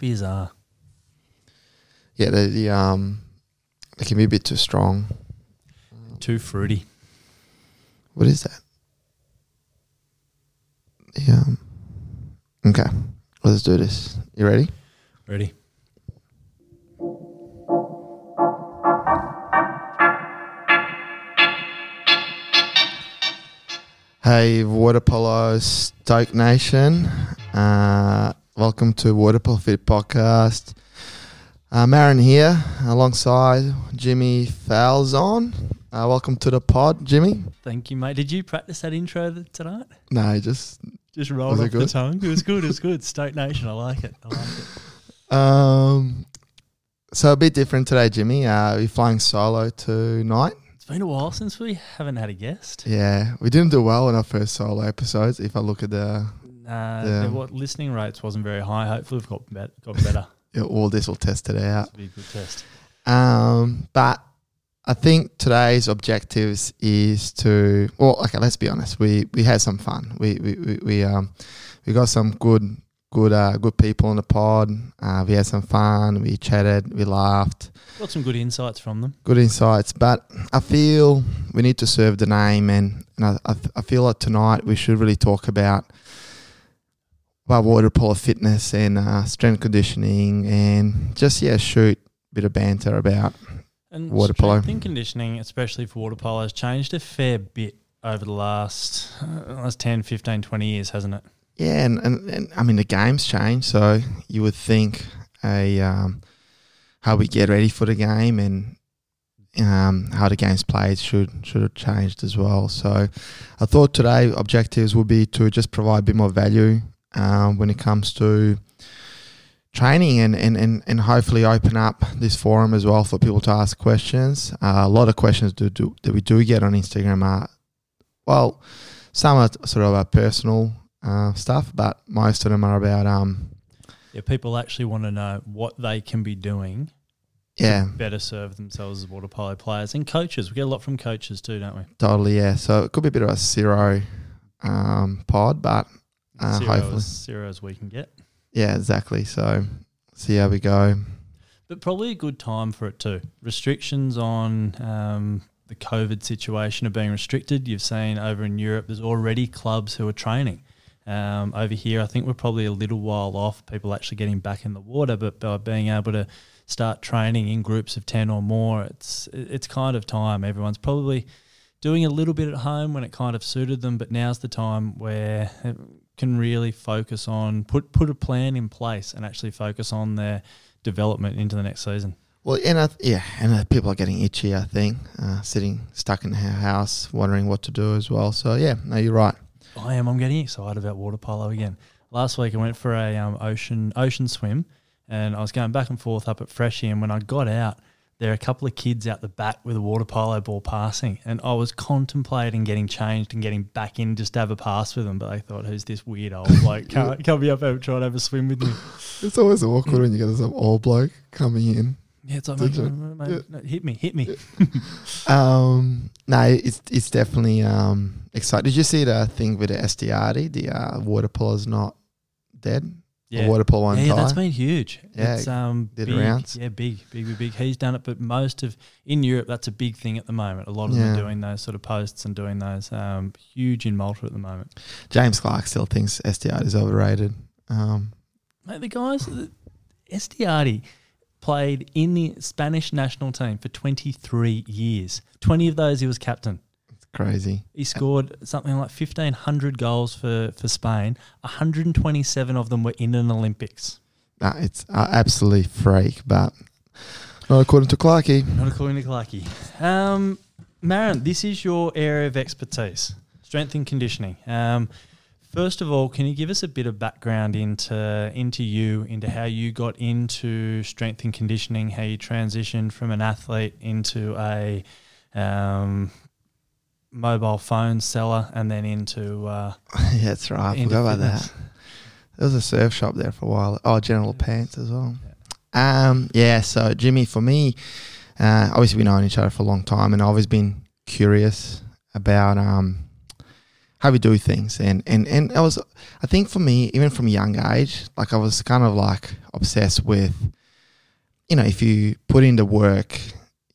beers are. Yeah, the, the um, they can be a bit too strong. Too fruity. What is that? Yeah. Um, okay, let's do this. You ready? Ready? Hey, Water Polo Stoke Nation. Uh, welcome to Water Polo Fit Podcast. Uh, Marin here, alongside Jimmy Falzon. Uh, welcome to the pod, Jimmy. Thank you, mate. Did you practice that intro th- tonight? No, just Just rolled off the tongue. It was good. It was good. Stoke Nation. I like it. I like it. um. So a bit different today, Jimmy. Uh, we're flying solo tonight. It's been a while since we haven't had a guest. Yeah, we didn't do well in our first solo episodes. If I look at the Uh, Yeah. What listening rates wasn't very high. Hopefully, we've got bet- got better. yeah, all this will test it out. Be a good test. Um, but I think today's objectives is to well, okay, let's be honest. We we had some fun. We we we, we um we got some good good uh good people in the pod. Uh, we had some fun. We chatted. We laughed. Got some good insights from them. Good insights. But I feel we need to serve the name, and and I I, I feel like tonight we should really talk about. About water polo fitness and uh, strength conditioning and just yeah shoot a bit of banter about And Water polo. strength conditioning, especially for water polo, has changed a fair bit over the last, uh, last 10, 15, 20 years, hasn't it? Yeah, and, and, and I mean the game's changed, so you would think a um, how we get ready for the game and um, how the game's played should should have changed as well. So I thought today objectives would be to just provide a bit more value um, when it comes to training and, and, and, and hopefully open up this forum as well for people to ask questions. Uh, a lot of questions do, do that we do get on Instagram are well, some are sort of about personal uh, stuff, but most of them are about um Yeah, people actually want to know what they can be doing yeah to better serve themselves as water polo players and coaches. We get a lot from coaches too, don't we? totally yeah. So it could be a bit of a zero um, pod, but uh, zero, hopefully as, zero as we can get. yeah, exactly. So see how we go. But probably a good time for it too. Restrictions on um, the COVID situation are being restricted. You've seen over in Europe, there's already clubs who are training. Um, over here, I think we're probably a little while off people actually getting back in the water, but by being able to start training in groups of 10 or more, it's, it's kind of time. Everyone's probably doing a little bit at home when it kind of suited them, but now's the time where can really focus on put put a plan in place and actually focus on their development into the next season. Well, and I, yeah, and uh, people are getting itchy. I think uh, sitting stuck in their house, wondering what to do as well. So yeah, no, you're right. I am. I'm getting excited about water polo again. Last week I went for a um, ocean ocean swim, and I was going back and forth up at Freshie. And when I got out, there are a couple of kids out the back with a water polo ball passing, and I was contemplating getting changed and getting back in just to have a pass with them. But I thought, who's this weird old bloke? Can't, be up there trying to have a swim with me. It's always awkward when you get some old bloke coming in. Yeah, it's like, mate, mate, Yeah. no, hit me, hit me. Um, no, it's it's definitely um exciting. Did you see the thing with the Estiarte? The uh, water polo's not dead. Yeah. Water polo won't yeah, yeah, that's been huge. Yeah, it's um did big, rounds. Yeah, big, big, big, big. He's done it, but most of in Europe, that's a big thing at the moment. A lot of them are doing those sort of posts and doing those. Um, huge in Malta at the moment. James Clark still thinks Estiarte is overrated. Um, Mate, the guys, Estiarte played in the Spanish national team for 23 years. 20 of those he was captain. Crazy. He scored something like 1,500 goals for, for Spain. 127 of them were in an Olympics. Nah, it's uh, absolutely freak, but not according to Clarkey. Not according to Clarkey. Um, Marin, this is your area of expertise, strength and conditioning. Um, first of all, can you give us a bit of background into into you, into how you got into strength and conditioning, how you transitioned from an athlete into a um, mobile phone seller, and then into uh, yeah, that's right. I forgot about that. There was a surf shop there for a while. Oh, General Pants as well. Um, yeah. So Jimmy, for me, uh, obviously we known each other for a long time, and I've always been curious about um, how we do things, and and and I was, I think for me, even from a young age, like I was kind of like obsessed with, you know, if you put in the work,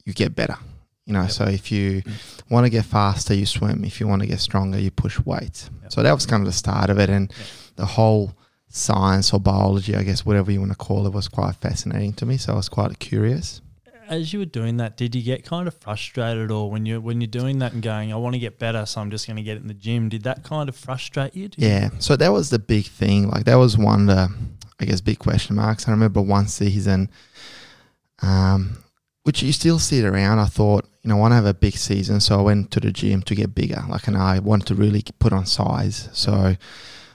you get better. You know, Yep. so if you want to get faster, you swim. If you want to get stronger, you push weights. Yep. So that was kind of the start of it, and Yep. the whole science or biology, I guess, whatever you want to call it, was quite fascinating to me. So I was quite curious. As you were doing that, did you get kind of frustrated, or when you when you're doing that and going, "I want to get better, so I'm just going to get in the gym"? Did that kind of frustrate you? Did you- Yeah. So that was the big thing. Like that was one of the, I guess, big question marks. I remember one season, um, which you still see it around. I thought, you know, I want to have a big season, so I went to the gym to get bigger. Like, and I wanted to really put on size. So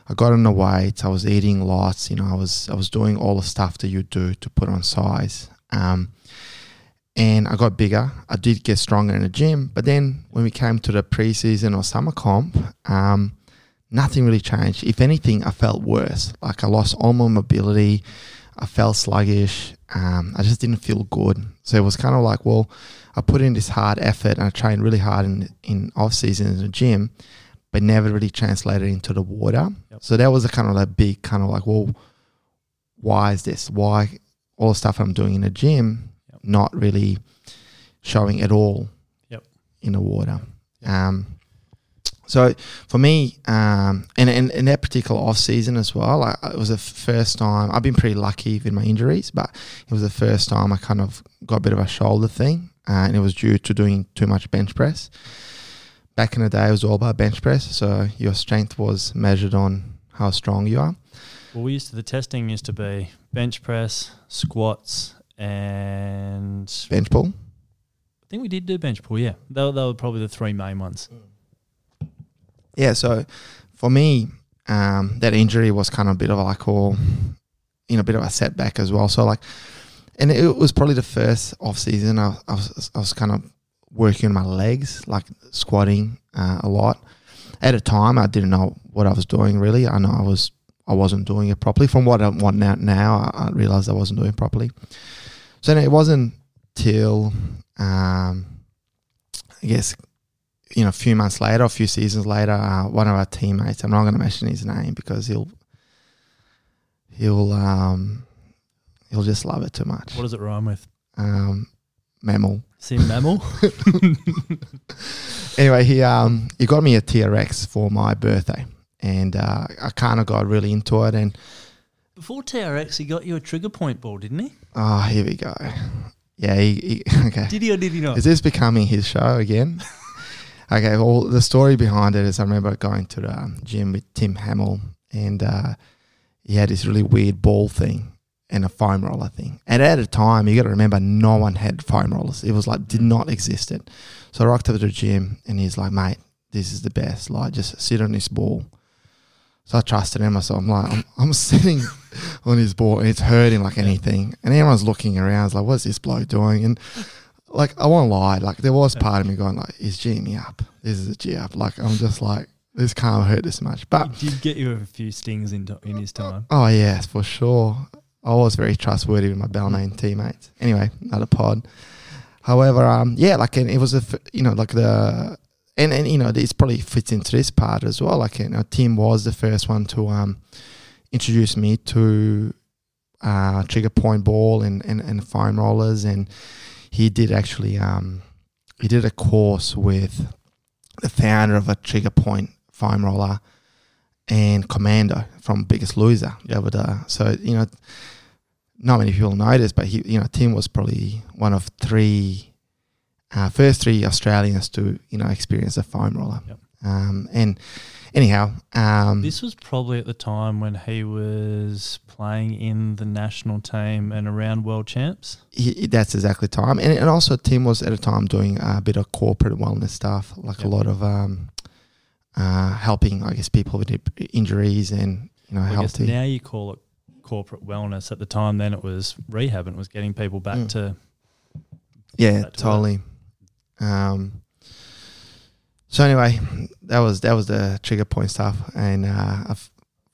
I got on the weight. I was eating lots. You know, I was I was doing all the stuff that you do to put on size. Um, and I got bigger. I did get stronger in the gym, but then when we came to the preseason or summer comp, um, nothing really changed. If anything, I felt worse. Like I lost all my mobility. I felt sluggish. Um, I just didn't feel good. So it was kind of like, well, I put in this hard effort and I trained really hard in in off season in the gym, but never really translated into the water. Yep. So that was a kind of that big kind of like, well, why is this? Why all the stuff I'm doing in the gym Yep. not really showing at all Yep. in the water? Um, so for me, um, and, in that particular off season as well, I, it was the first time I've been pretty lucky with my injuries, but it was the first time I kind of got a bit of a shoulder thing, uh, and it was due to doing too much bench press. Back in the day, it was all about bench press, so your strength was measured on how strong you are. Well, we used to the testing used to be bench press, squats, and Bench pull. I think we did do bench pull. Yeah, they were, they were probably the three main ones. Yeah, so for me, um, that injury was kind of a bit of like, or you know, a bit of a setback as well. So like, and it was probably the first off season. I, I was I was kind of working on my legs, like squatting uh, a lot. At a time, I didn't know what I was doing really. I know I was I wasn't doing it properly. From what I want now, now I, I realized I wasn't doing it properly. So it wasn't till um, I guess you know, a few months later, a few seasons later, uh, one of our teammates, I'm not going to mention his name because he'll he'll um, he'll just love it too much. What does it rhyme with? Um, mammal. See mammal. Anyway, he um he got me a TRX for my birthday, and uh, I kind of got really into it. And Before TRX, he got you a trigger point ball, didn't he? oh, here we go. Yeah, he, he okay. Did he or did he not? Is this becoming his show again? Okay, well, the story behind it is I remember going to the um, gym with Tim Hamill, and uh, he had this really weird ball thing and a foam roller thing. And at the time, you got to remember, no one had foam rollers. It was like did not existed. So I rocked up to the gym, and he's like, "Mate, this is the best. Like, just sit on this ball." So I trusted him. So I'm like, I'm, I'm sitting on his ball, and it's hurting like anything. And everyone's looking around, it's like, what's this bloke doing? And like, I won't lie, like there was part of me going like, is G me up? This is a G up. Like I'm just like, this can't hurt this much. But He did get you a few stings in, in his time. oh yes, for sure. I was very trustworthy with my Balmain teammates. Anyway, another pod. However, um, yeah, like and it was a, f- you know, like the, and and you know, this probably fits into this part as well. Like, you know, Tim was the first one to um introduce me to uh trigger point ball and and and foam rollers, and he did actually um he did a course with the founder of a trigger point foam roller and Commando from Biggest Loser. Yeah. So you know, not many people know this, but he, you know, Tim was probably one of three, uh, first three Australians to you know experience a foam roller. Yep. Um, and anyhow, um, This was probably at the time when he was playing in the national team and around world champs. he, that's exactly time. And, and also Tim was at a time doing a bit of corporate wellness stuff, like a lot of um, uh, helping, I guess, people with injuries and you know I guess healthy. now you call it corporate wellness. At the time, then it was rehab and it was getting people back Mm. to. Yeah, back to totally. Um, so anyway, that was that was the trigger point stuff, and uh,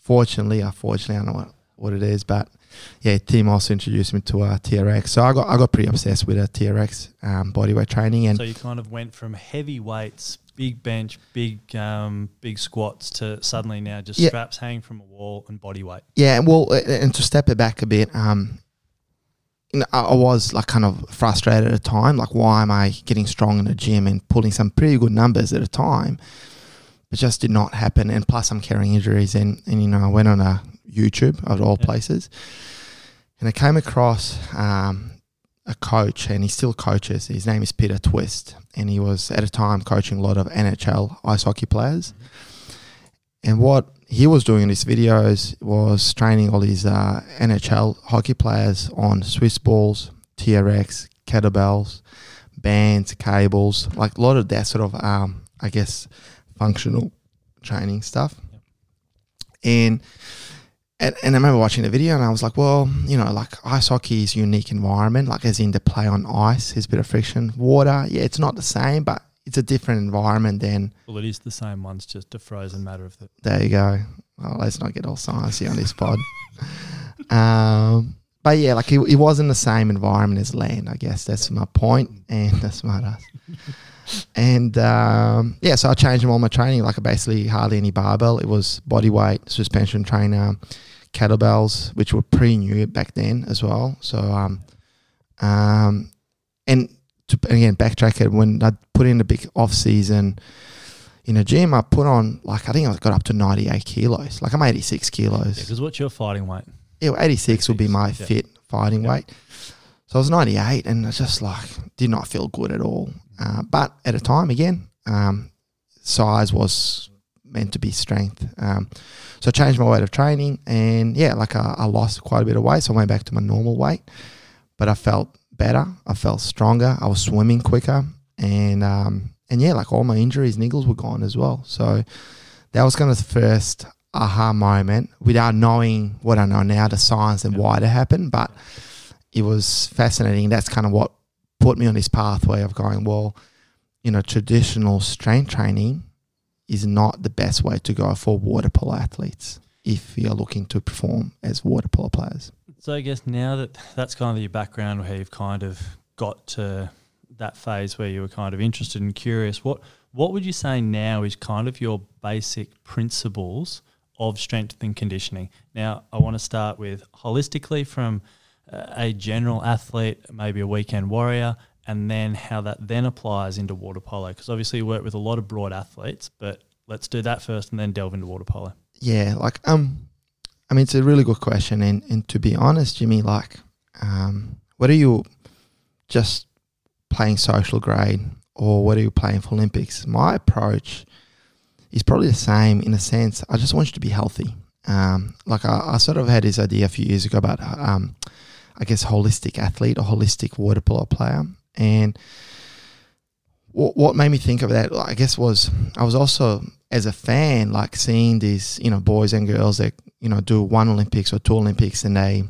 fortunately, unfortunately, I don't know what, what it is, but yeah, Tim also introduced me to uh, TRX. So I got I got pretty obsessed with a TRX um, bodyweight training, and so you kind of went from heavy weights, big bench, big um, big squats to suddenly now just Yeah. straps hanging from a wall and body weight. yeah, well, uh, and to step it back a bit, um, you know, I was like kind of frustrated at the time. Like, why am I getting strong in the gym and pulling some pretty good numbers at a time? It just did not happen. And plus, I'm carrying injuries. And, and you know, I went on a YouTube of all Yeah. places, and I came across um, a coach, and he still coaches. His name is Peter Twist, and he was at a time coaching a lot of NHL ice hockey players. And what he was doing in his videos was training all these uh, NHL hockey players on Swiss balls, TRX, kettlebells, bands, cables, like a lot of that sort of, um, I guess, functional training stuff. And, and and I remember watching the video and I was like, well, you know, like ice hockey is unique environment, like as in the play on ice, there's a bit of friction. Water, yeah, it's not the same, but it's a different environment then. Well, it is the same one's just a frozen matter of the. there you go. Well, let's not get all sciencey on this pod. um, but yeah, like it, it wasn't the same environment as land. I guess that's my point, and that's my ass. and um, yeah, so I changed all my training. Like I basically hardly any barbell. It was body weight, suspension trainer, kettlebells, which were pretty new back then as well. So um, um, and to again backtrack it when I put in a big off season in a gym, I put on like I think I got up to ninety eight kilos. Like I'm eighty six kilos. Because what's your fighting weight? Yeah, well, 86 would be my yeah. fit fighting Yeah. weight. So I was 98 and it's just like, did not feel good at all. Uh, but at a time, again, um, size was meant to be strength. Um, so I changed my weight of training and yeah, like I, I lost quite a bit of weight. So I went back to my normal weight, but I felt better. I felt stronger. I was swimming quicker. And, um, and yeah, like all my injuries, niggles were gone as well. So that was kind of the first aha moment without knowing what I know now, the science and Yeah. why it happened. But it was fascinating. That's kind of what put me on this pathway of going, well, you know, traditional strength training is not the best way to go for water polo athletes if you're looking to perform as water polo players. So I guess now that that's kind of your background where you've kind of got to that phase where you were kind of interested and curious, what what would you say now is kind of your basic principles of strength and conditioning? Now, I want to start with holistically from uh, a general athlete, maybe a weekend warrior, and then how that then applies into water polo. Because obviously you work with a lot of broad athletes, but let's do that first and then delve into water polo. Yeah, like um, I mean, it's a really good question, and and to be honest, Jimmy, like, um, whether you just playing social grade or whether you're playing for Olympics, my approach is probably the same in a sense. I just want you to be healthy. Um, like I, I sort of had this idea a few years ago about, um, I guess, holistic athlete or holistic water polo player, and what, what made me think of that, I guess, was I was also as a fan, like seeing these, you know, boys and girls that you know do one Olympics or two Olympics and they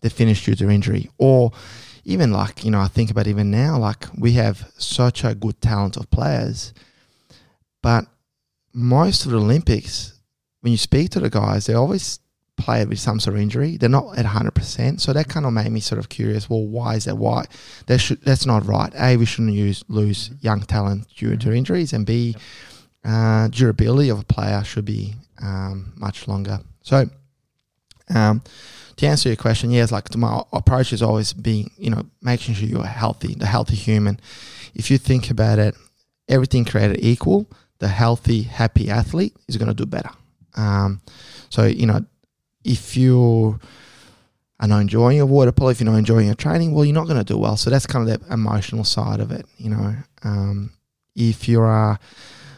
they finish due to injury, or even like you know, I think about even now, like we have such a good talent of players, but most of the Olympics, when you speak to the guys, they always play with some sort of injury. They're not at hundred percent, so that kind of made me sort of curious. Well, why is that? Why that should that's not right. A, we shouldn't use lose young talent due to injuries, and B, uh, durability of a player should be um, much longer. So, um, to answer your question, yes, like my approach is always being, you know, making sure you're healthy, the healthy human. If you think about it, everything created equal, the healthy, happy athlete is going to do better. Um, so, you know, if you are not enjoying your water polo, if you're not enjoying your training, well, you're not going to do well. So that's kind of the emotional side of it, you know. Um, if you are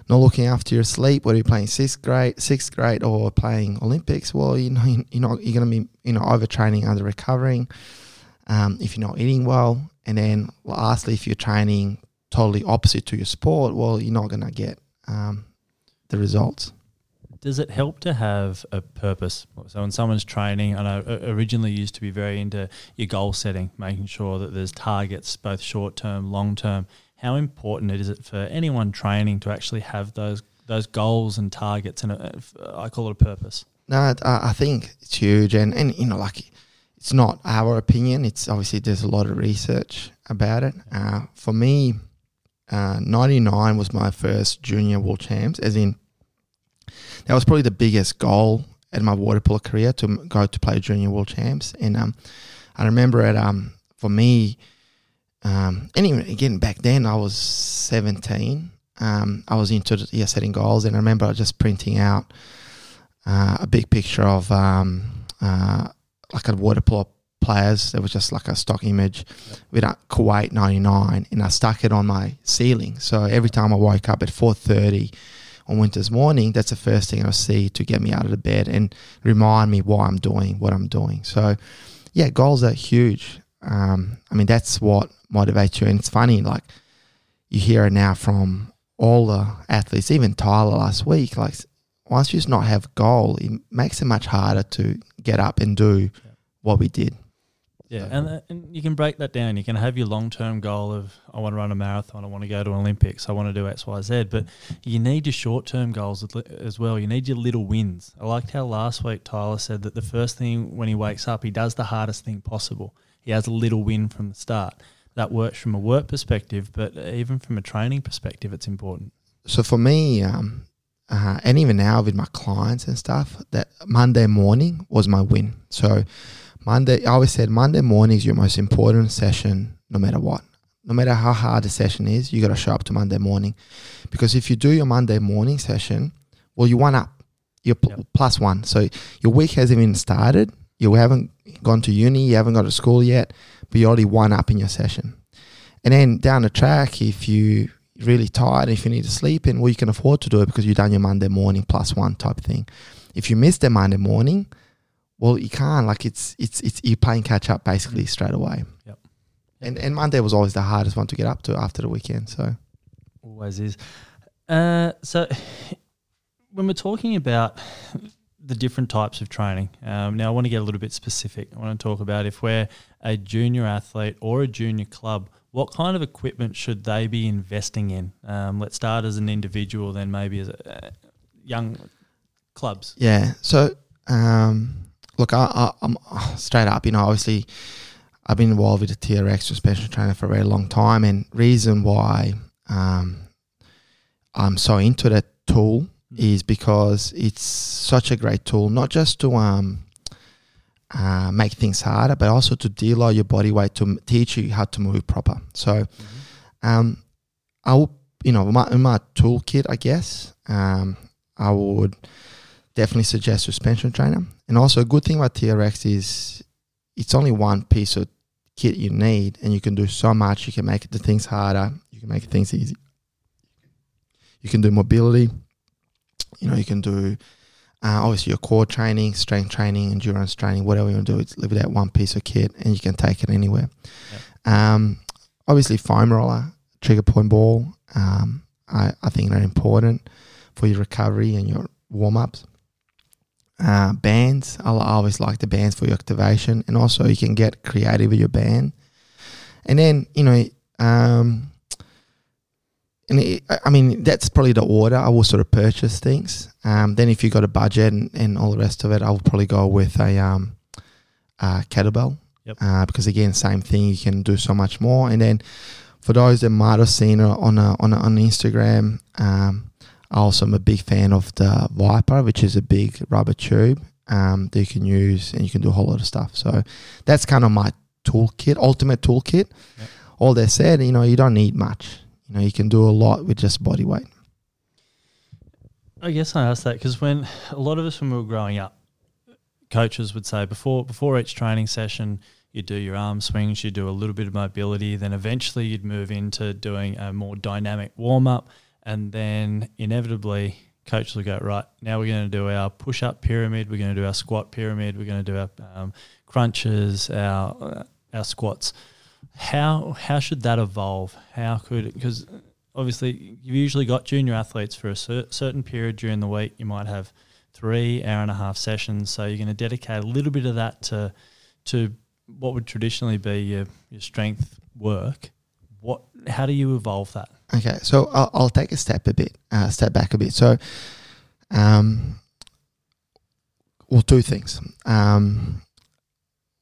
not looking after your sleep, whether you're playing sixth grade, sixth grade, or playing Olympics, well, you know, you're not you're going to be you know overtraining, under recovering. Um, if you're not eating well, and then lastly, if you're training totally opposite to your sport, well, you're not going to get um, the results. Does it help to have a purpose? So when someone's training, and I originally used to be very into your goal setting, making sure that there's targets, both short term, long term. How important is it for anyone training to actually have those those goals and targets, and a, I call it a purpose. No, I think it's huge, and and you know, like it's not our opinion. It's obviously there's a lot of research about it. Uh, for me, uh, 99 was my first junior world champs, as in that was probably the biggest goal in my water polo career to go to play junior world champs. And um, I remember it um, for me, um, and even again back then I was 17. Um, I was into yeah, setting goals, and I remember just printing out uh, a big picture of um, uh, like a water polo players. It was just like a stock image with a Kuwait 99 and I stuck it on my ceiling. So every time I woke up at 4.30 on winter's morning, that's the first thing I see to get me out of the bed and remind me why I'm doing what I'm doing. So yeah, goals are huge. Um, I mean, that's what motivates you. And it's funny, like you hear it now from all the athletes, even Tyler last week, like once you just not have goal, it makes it much harder to get up and do what we did. Yeah, and, uh, and you can break that down. You can have your long term goal of I want to run a marathon, I want to go to Olympics, I want to do X, Y, Z. But you need your short term goals as well. You need your little wins. I liked how last week Tyler said that the first thing when he wakes up, he does the hardest thing possible. He has a little win from the start. That works from a work perspective, but even from a training perspective, it's important. So for me, um, uh, and even now with my clients and stuff, that Monday morning was my win. So Monday, I always said Monday morning is your most important session, no matter what. No matter how hard the session is, you got to show up to Monday morning, because if you do your Monday morning session, well, you one up, you're pl- yep. plus one. So your week hasn't even started. You haven't gone to uni, you haven't got to school yet, but you're already one up in your session. And then down the track, if you're really tired, if you need to sleep in, well, you can afford to do it because you've done your Monday morning plus one type thing. If you miss the Monday morning, well, you can't. Like it's it's it's you're playing catch up basically mm. straight away. Yep. And and Monday was always the hardest one to get up to after the weekend. So always is. Uh, so when we're talking about the different types of training, um, now I want to get a little bit specific. I want to talk about if we're a junior athlete or a junior club, what kind of equipment should they be investing in? Um, let's start as an individual, then maybe as a, uh, young clubs. Yeah. So um, look, I, am straight up. You know, obviously, I've been involved with the TRX suspension trainer for a very long time, and reason why um, I'm so into that tool. Is because it's such a great tool, not just to um, uh, make things harder, but also to deload your body weight to m- teach you how to move proper. So, mm-hmm. um, I will, you know, my, in my toolkit, I guess, um, I would definitely suggest suspension trainer. And also, a good thing about TRX is it's only one piece of kit you need, and you can do so much. You can make the things harder. You can make things easy. You can do mobility. You know, you can do uh, obviously your core training, strength training, endurance training, whatever you want to do. It's live that one piece of kit, and you can take it anywhere. Yep. Um, obviously, foam roller, trigger point ball. Um, I, I think they're important for your recovery and your warm ups uh, bands. I always like the bands for your activation, and also you can get creative with your band. And then you know, um, and it, I mean that's probably the order I will sort of purchase things. Um, then if you've got a budget and, and all the rest of it, I will probably go with a um, kettlebell. Yep. Uh, because again, same thing, you can do so much more. And then for those that might have seen it on a, on a, on Instagram, um, I also am a big fan of the ViPR, which is a big rubber tube um, that you can use and you can do a whole lot of stuff. So that's kind of my toolkit, ultimate toolkit. Yep. All that said, you know, you don't need much. You know, you can do a lot with just body weight. I guess I asked that because when a lot of us, when we were growing up, coaches would say before before each training session, you do your arm swings, you do a little bit of mobility, then eventually you'd move into doing a more dynamic warm up and then inevitably coaches will go right now we're going to do our push up pyramid we're going to do our squat pyramid we're going to do our um, crunches our uh, our squats how how should that evolve how could it? because obviously you've usually got junior athletes for a cer- certain period during the week you might have three hour and a half sessions so you're going to dedicate a little bit of that to to what would traditionally be your, your strength work what how do you evolve that Okay, so I'll, I'll take a step a bit, uh, step back a bit. So, um, well, two things. Um,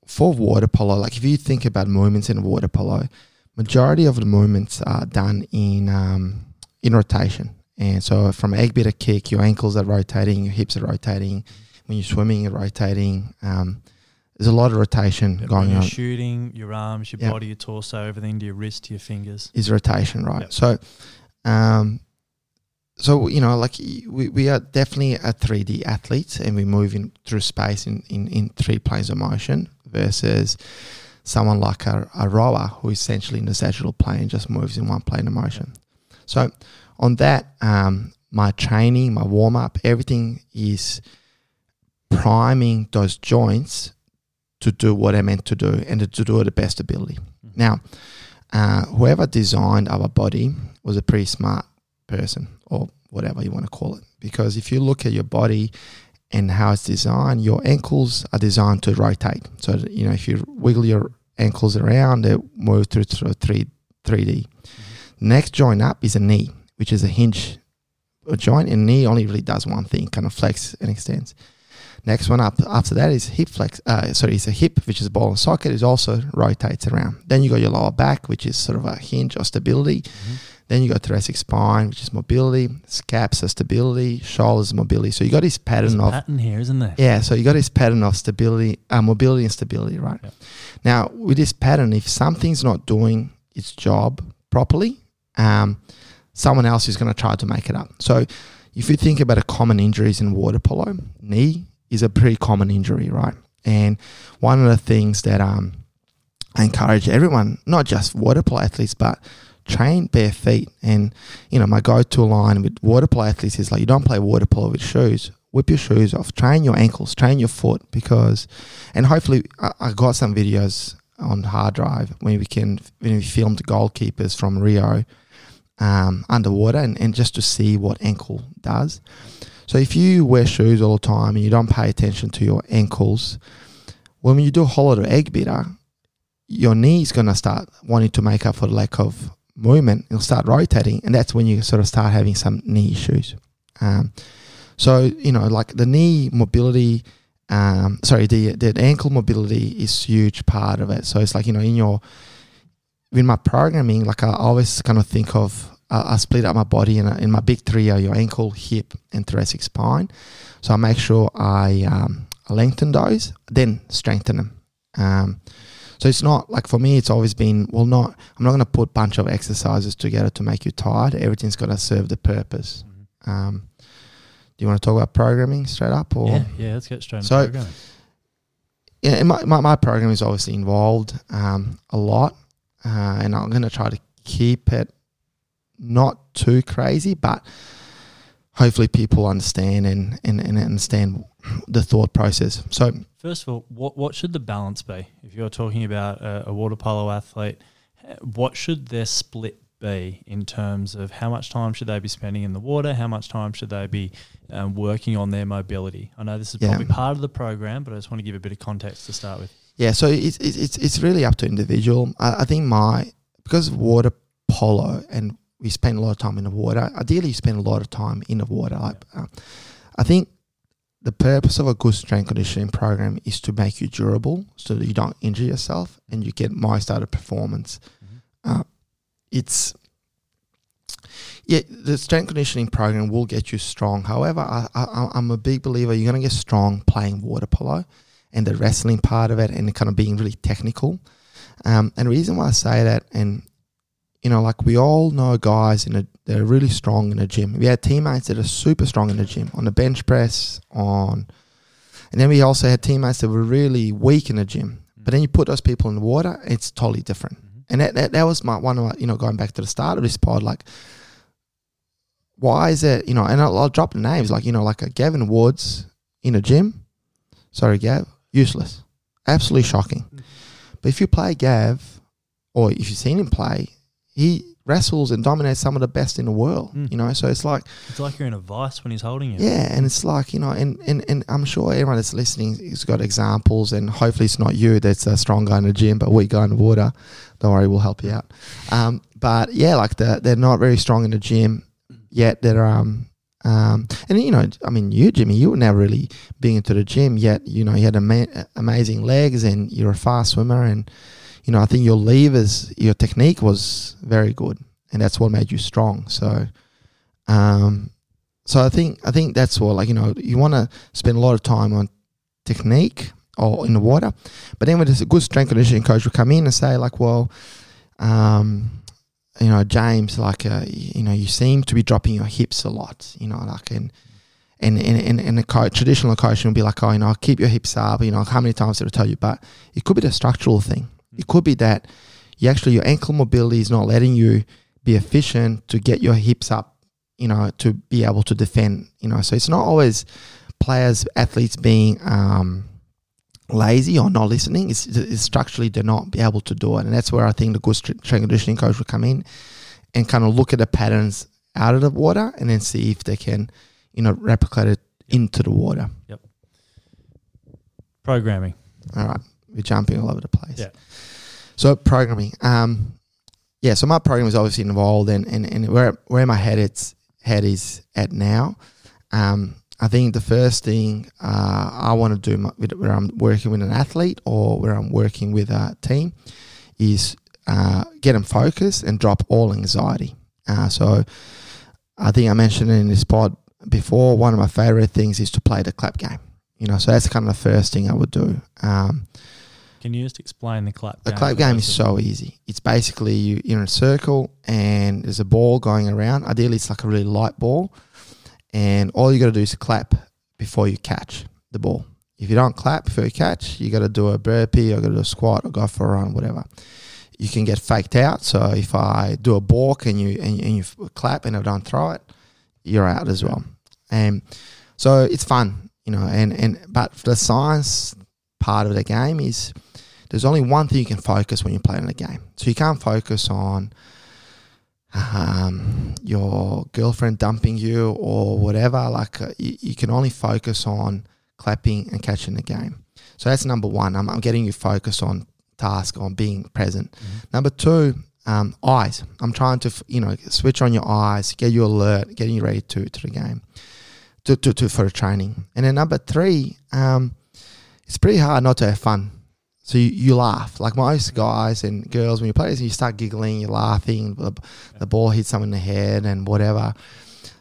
for water polo, like if you think about movements in water polo, majority of the movements are done in um, in rotation. And so from egg beater kick, your ankles are rotating, your hips are rotating. When you're swimming, you're rotating. Um, there's a lot of rotation When going you're on. shooting, your arms, your Yep. body, your torso, everything to your wrist, to your fingers. is rotation, right? Yep. So, um, so you know, like we, we are definitely a 3D athletes, and we move in through space in, in, in three planes of motion versus someone like a, a rower who essentially in the sagittal plane just moves in one plane of motion. So, on that, um, my training, my warm up, everything is priming those joints to do what they're meant to do and to do it the best ability. Mhm. Now, uh, whoever designed our body was a pretty smart person or whatever you want to call it. Because if you look at your body and how it's designed, your ankles are designed to rotate. So, you know, if you wiggle your ankles around, they move through sort of 3, 3D. Next joint up is a knee, which is a hinge a joint, and knee only really does one thing, kind of flex and extends. Next one up after that is hip flex. Uh, sorry, it's a hip, which is a ball and socket. It also rotates around. Then you got your lower back, which is sort of a hinge or stability. Mhm. Then you got thoracic spine, which is mobility. Scaps are stability. Shoulders mobility. So you got this There's pattern a of pattern here, isn't there? yeah. So you got this pattern of stability, uh, mobility and stability, right? Yep. Now with this pattern, if something's not doing its job properly, um, someone else is going to try to make it up. So if you think about a common injuries in water polo, knee is a pretty common injury, right? And one of the things that um, I encourage everyone, not just water polo athletes, but train bare feet. And you know, my go-to line with water polo athletes is like, you don't play water polo with shoes. Whip your shoes off. Train your ankles. Train your foot because, and hopefully, I, I got some videos on hard drive when we can when we filmed goalkeepers from Rio um, underwater and, and just to see what ankle does. So if you wear shoes all the time and you don't pay attention to your ankles, when you do a to egg beater, your knee is going to start wanting to make up for the lack of movement. It'll start rotating, and that's when you sort of start having some knee issues. Um, so you know, like the knee mobility, um, sorry, the the ankle mobility is huge part of it. So it's like you know, in your in my programming, like I always kind of think of uh, I split up my body in, in my big three are your ankle, hip, and thoracic spine. So I make sure I, um, lengthen those, then strengthen them. Um, so it's not like for me, it's always been well, not I'm not going to put a bunch of exercises together to make you tired. Everything's got to serve the purpose. Mhm. Um, do you want to talk about programming straight up, or Yeah, yeah. Let's get straight into So- programming. yeah, my, my, my program is obviously involved um, a lot, uh, and I'm going to try to keep it not too crazy, but hopefully people understand and, and, and understand the thought process. So, First of all, what what should the balance be? If you're talking about a, a water polo athlete, what should their split be in terms of how much time should they be spending in the water? How much time should they be um, working on their mobility? I know this is Yeah. probably part of the program, but I just want to give a bit of context to start with. yeah, so it's, it's, it's, really up to individual. I, I think my, because of water polo and we spend a lot of time in the water, ideally you spend a lot of time in the water. Like, uh, I think the purpose of a good strength conditioning program is to make you durable so that you don't injure yourself and you get most out of performance. Mhm. Uh, it's yeah, the strength conditioning program will get you strong. However, I, I, I'm a big believer you're going to get strong playing water polo and the wrestling part of it and kind of being really technical. Um, and the reason why I say that, and you know, like we all know guys in a they're really strong in the gym. We had teammates that are super strong in the gym on the bench press, on, and then we also had teammates that were really weak in the gym. But then you put those people in the water, it's totally different. Mhm. And that, that, that was my one of my, you know, going back to the start of this pod, like, why is it, you know, and I'll, I'll drop the names, like, you know, like a Gavin Woods in a gym. Sorry, Gav, useless. Absolutely shocking. Mm. But if you play Gav, or if you've seen him play, he wrestles and dominates some of the best in the world, Mm. you know, so it's like, It's like you're in a vice when he's holding you. yeah, and it's like you know, and, and, and I'm sure everyone that's listening has got examples, and hopefully it's not you that's a strong guy in the gym, but weak guy in the water. Don't worry, we'll help you out. Um, but yeah, like the, they're not very strong in the gym, yet they're um, Um, and you know, I mean, you Jimmy, you were never really being into the gym yet. You know, you had ama- amazing legs, and you're a fast swimmer, and you know, I think your levers, your technique was very good, and that's what made you strong. So, um, so I think I think that's what like you know you want to spend a lot of time on technique or in the water, but then when there's a good strength conditioning coach will come in and say like, well, um, you know, James, like uh, you know, you seem to be dropping your hips a lot, you know, like and. And, and, and, a coach, traditional coaching will be like, oh, you know, keep your hips up. You know, how many times did I tell you? But it could be the structural thing. It could be that you actually your ankle mobility is not letting you be efficient to get your hips up, you know, to be able to defend, you know. So it's not always players, athletes being um, lazy or not listening. It's, it's, structurally they're not be able to do it, and that's where I think the good strength conditioning coach will come in and kind of look at the patterns out of the water and then see if they can, you know, replicate it into the water. Yep. Programming. All right, we're jumping all over the place. Yeah. So programming, um, yeah. So my program is obviously involved, and and, and where where my head it's head is at now. Um, I think the first thing uh, I want to do my, where I'm working with an athlete or where I'm working with a team is uh, get them focused and drop all anxiety. Uh, so I think I mentioned in this pod before. One of my favorite things is to play the clap game. You know, so that's kind of the first thing I would do. Um, can you just explain the clap? The clap game is so easy. It's basically you, you're in a circle and there's a ball going around. Ideally, it's like a really light ball, and all you got to do is clap before you catch the ball. If you don't clap before you catch, you got to do a burpee or got to do a squat or go for a run, whatever. You can get faked out. So if I do a balk and you and, and you clap and I don't throw it, you're out as well. And so it's fun, you know. And and but the science part of the game is there's only one thing you can focus when you're playing the game. So you can't focus on um, your girlfriend dumping you or whatever. Like uh, you, you, can only focus on clapping and catching the game. So that's number one. I'm, I'm getting you focused on task, on being present. Mm-hmm. Number two, um, eyes. I'm trying to you know switch on your eyes, get you alert, getting you ready to to the game, to to, to for the training. And then number three, um, it's pretty hard not to have fun so you, you laugh like most guys and girls when you play this, you start giggling, you're laughing. The, the ball hits someone in the head and whatever.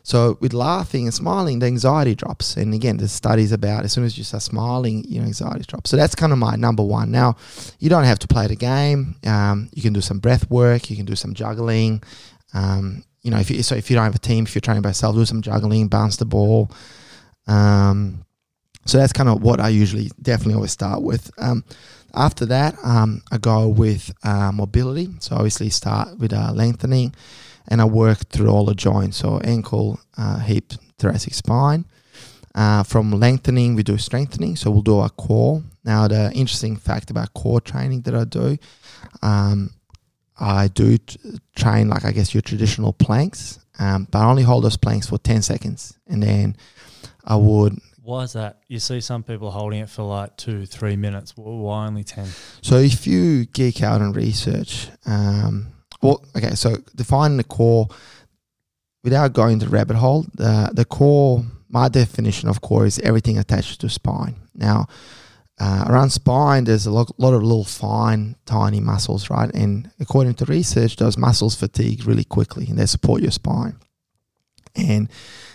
So with laughing and smiling, the anxiety drops. And again, the studies about as soon as you start smiling, your anxiety drops. So that's kind of my number one. Now, you don't have to play the game. Um, you can do some breath work. You can do some juggling. Um, you know, if you, so if you don't have a team, if you're training by yourself, do some juggling, bounce the ball. Um, so that's kind of what I usually definitely always start with. Um, after that, um, I go with uh, mobility. So obviously start with uh, lengthening, and I work through all the joints, so ankle, uh, hip, thoracic spine. Uh, from lengthening, we do strengthening. So we'll do our core. Now, the interesting fact about core training that I do, um, I do t- train like I guess your traditional planks, um, but I only hold those planks for ten seconds, and then I would why is that? You see some people holding it for like two, three minutes. Why only 10? So if you geek out and research, um, well, okay, so define the core without going to rabbit hole, the, the core, my definition of core is everything attached to spine. Now, uh, around spine, there's a lot, lot of little fine, tiny muscles, right? And according to research, those muscles fatigue really quickly and they support your spine. And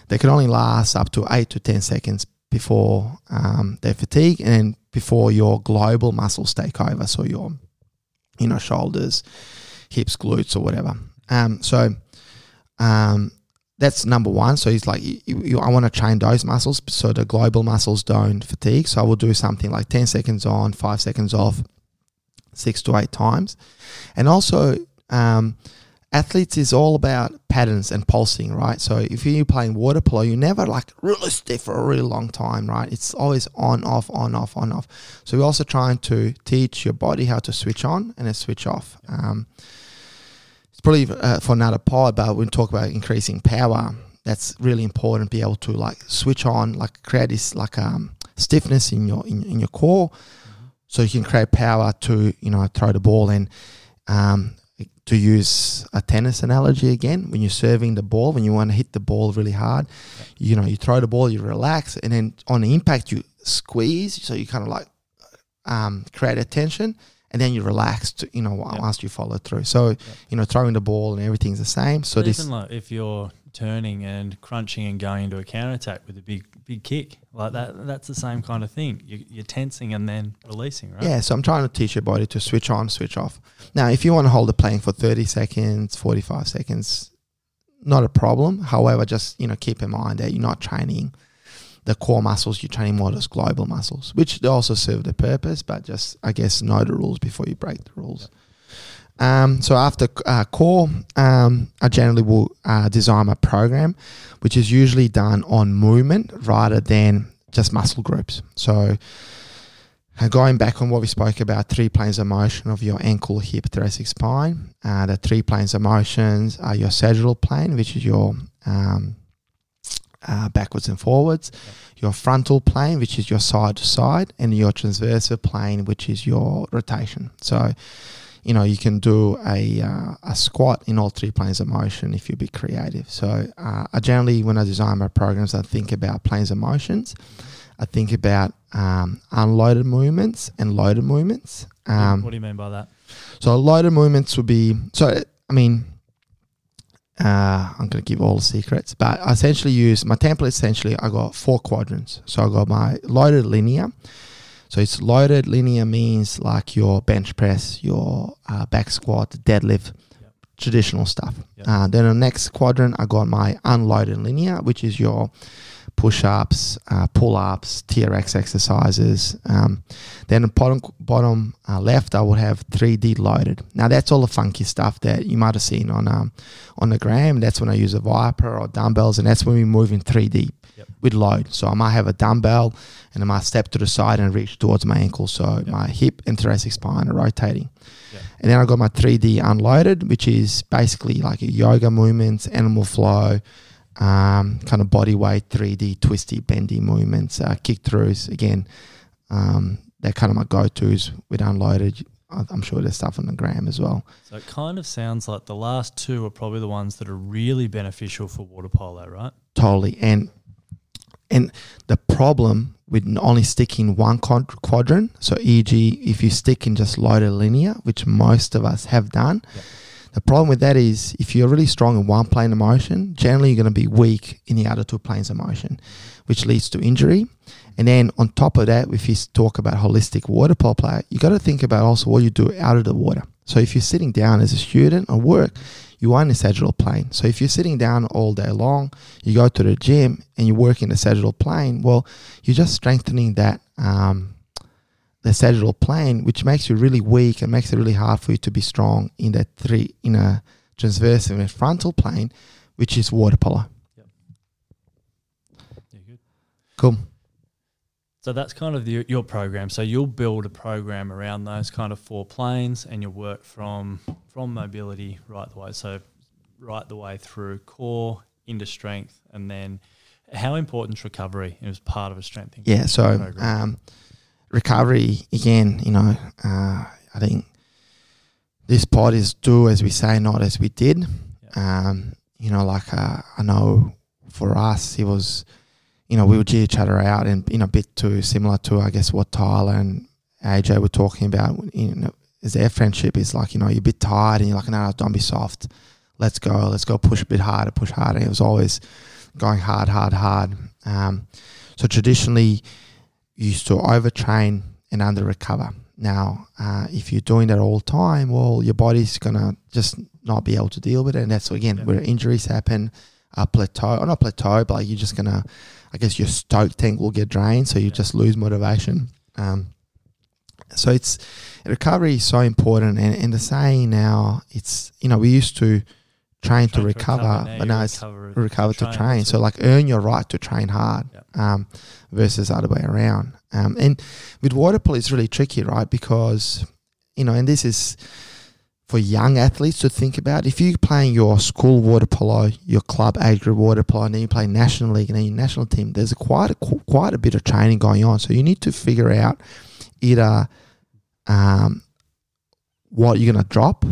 they can only last up to eight to 10 seconds before um, their fatigue and before your global muscles take over. So your, you know, shoulders, hips, glutes, or whatever. Um, so um, that's number one. So he's like you, you, I want to train those muscles so the global muscles don't fatigue. So I will do something like 10 seconds on, five seconds off, six to eight times. And also, um, athletes is all about patterns and pulsing, right? So if you're playing water polo, you're never like really stiff for a really long time, right? It's always on, off, on, off, on, off. So we're also trying to teach your body how to switch on and then switch off. Um, it's probably uh, for another pod, but when we talk about increasing power, that's really important. Be able to like switch on, like create this like um, stiffness in your in, in your core, mm-hmm. so you can create power to you know throw the ball and um, to use a tennis analogy again, when you're serving the ball, when you want to hit the ball really hard, you know, you throw the ball, you relax, and then on the impact, you squeeze. So you kind of like um, create a tension, and then you relax, to, you know, Yep. once you follow through. So, you know, throwing the ball and everything's the same. So But this, even like if you're turning and crunching and going into a counter attack with a big big kick like that, that's the same kind of thing. You, you're tensing and then releasing, right? Yeah, so I'm trying to teach your body to switch on, switch off. Now, if you want to hold the plane for 30 seconds, 45 seconds, not a problem. However, just you know keep in mind that you're not training the core muscles. You're training more those global muscles, which they also serve the purpose. But just I guess know the rules before you break the rules. Um, so after uh, core, um, I generally will uh, design my program, which is usually done on movement rather than just muscle groups. So uh, going back on what we spoke about, three planes of motion of your ankle, hip, thoracic spine. Uh, the three planes of motions are your sagittal plane, which is your um, uh, backwards and forwards, your frontal plane, which is your side to side, and your transversal plane, which is your rotation. So, you know, you can do a, uh, a squat in all three planes of motion if you be creative. So, uh, I generally, when I design my programs, I think about planes of motions. I think about um, unloaded movements and loaded movements. Um, what do you mean by that? so loaded movements would be so. I mean, uh, I'm going to give all the secrets, but I essentially use my template. Essentially, I got four quadrants. So I got my loaded linear. So it's loaded linear means like your bench press, your uh, back squat, deadlift, Yep. traditional stuff. Yep. Uh, then the next quadrant, I got my unloaded linear, which is your push-ups, uh, pull-ups, TRX exercises. Um, then the bottom bottom uh, left, I would have 3D loaded. Now that's all the funky stuff that you might have seen on um, on the gram. That's when I use a ViPR or dumbbells, and that's when we move in 3D Yep. with load. So I might have a dumbbell, and I might step to the side and reach towards my ankle. So Yep. my hip and thoracic spine are rotating. Yep. And then I got my 3D unloaded, which is basically like a yoga movements, animal flow, um, kind of body weight, 3D twisty, bendy movements, uh, kick throughs. Again, um, they're kind of my go tos with unloaded. I'm sure there's stuff on the gram as well. So it kind of sounds like the last two are probably the ones that are really beneficial for water polo, right? Totally. And and the problem with only sticking one quadrant, so e.g., if you stick in just loaded linear, which most of us have done, the problem with that is if you're really strong in one plane of motion, generally you're going to be weak in the other two planes of motion, which leads to injury. And then on top of that, if you talk about holistic water polo player, you got to think about also what you do out of the water. So if you're sitting down as a student or work, you are in the sagittal plane. So if you're sitting down all day long, you go to the gym and you work in the sagittal plane, well, you're just strengthening that um, the sagittal plane, which makes you really weak and makes it really hard for you to be strong in that three in a transverse and a frontal plane, which is water polo. Yeah, good. Cool. So that's kind of the, your program. So you'll build a program around those kind of four planes, and you'll work from from mobility right the way. So right the way through core into strength, and then how important is recovery as part of a strengthening? Yeah. So um, recovery again. You know, uh, I think this pod is do as we say, not as we did. Um, you know, like uh, I know for us, it was, you know, we would G each other out, and you know, a bit too similar to I guess what Tyler and AJ were talking about. You know, is their friendship is like, you know, you're a bit tired, and you're like, no, no, don't be soft. Let's go, let's go, push a bit harder, push harder. It was always going hard, hard, hard. Um, so traditionally, you used to overtrain and under recover. Now, uh, if you're doing that all the time, well, your body's gonna just not be able to deal with it, and that's again Yeah. where injuries happen. A plateau, or not plateau, but like you're just gonna, I guess your stoke tank will get drained, so you Yeah. just lose motivation. Um, so it's recovery is so important, and, and the saying now, it's you know we used to train to Train recover, now but now it's recover, recover to train. That's So like earn your right to train hard Yeah. um, versus other way around. Um, and with water polo, it's really tricky, right? Because you know, and this is for young athletes to think about. If you're playing your school water polo, your club age group water polo, and then you play national league and then your national team, there's a quite a quite a bit of training going on. So you need to figure out either um, what you're going to drop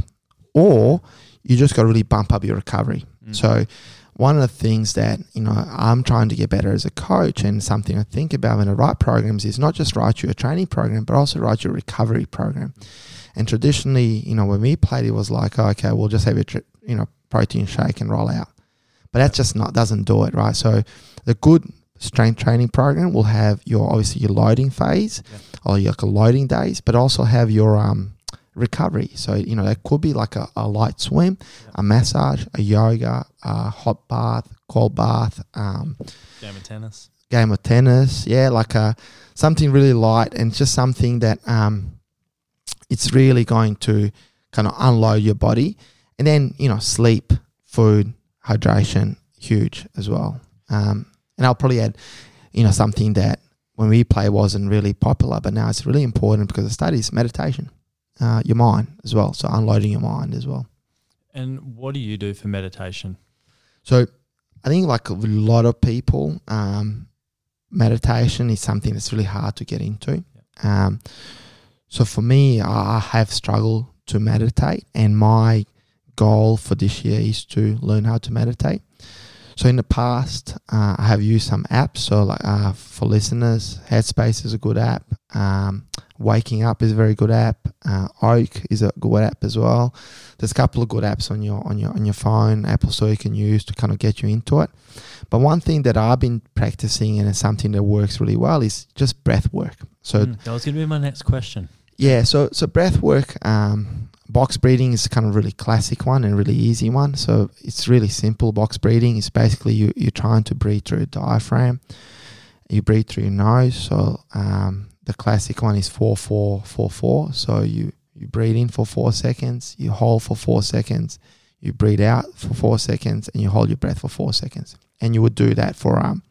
or you just got to really bump up your recovery. Mm. So one of the things that you know I'm trying to get better as a coach and something I think about when I write programs is not just write you a training program, but also write your recovery program. And traditionally, you know, when we played, it was like, oh, okay, we'll just have a tr- you know protein shake and roll out. But that's just not doesn't do it right. So the good strength training program will have your obviously your loading phase Yeah. or your like, loading days, but also have your um recovery. So you know that could be like a, a light swim, a massage, a yoga, a hot bath, cold bath, um, Game of tennis. game of tennis. Yeah, like a something really light and just something that um, it's really going to kind of unload your body. And then you know sleep, food, hydration, huge as well. Um, and I'll probably add, you know, something that when we play wasn't really popular, but now it's really important because the studies meditation, uh, your mind as well. So unloading your mind as well. And what do you do for meditation? So I think like a lot of people, um, meditation is something that's really hard to get into. Um, so for me, I have struggled to meditate, and my goal for this year is to learn how to meditate. So in the past, uh, I have used some apps. So like uh, for listeners, Headspace is a good app. Um, Waking Up is a very good app. Uh, Oak is a good app as well. There's a couple of good apps on your on your on your phone, Apple Store you can use to kind of get you into it. But one thing that I've been practicing and it's something that works really well is just breath work. So Mm, that was going to be my next question. Yeah, so so breath work, um, box breathing is kind of really classic one and really easy one. So it's really simple. Box breathing is basically you you're trying to breathe through a diaphragm. You breathe through your nose. So um, the classic one is four four four four. So you you breathe in for four seconds, you hold for four seconds, you breathe out for four seconds, and you hold your breath for four seconds. And you would do that for um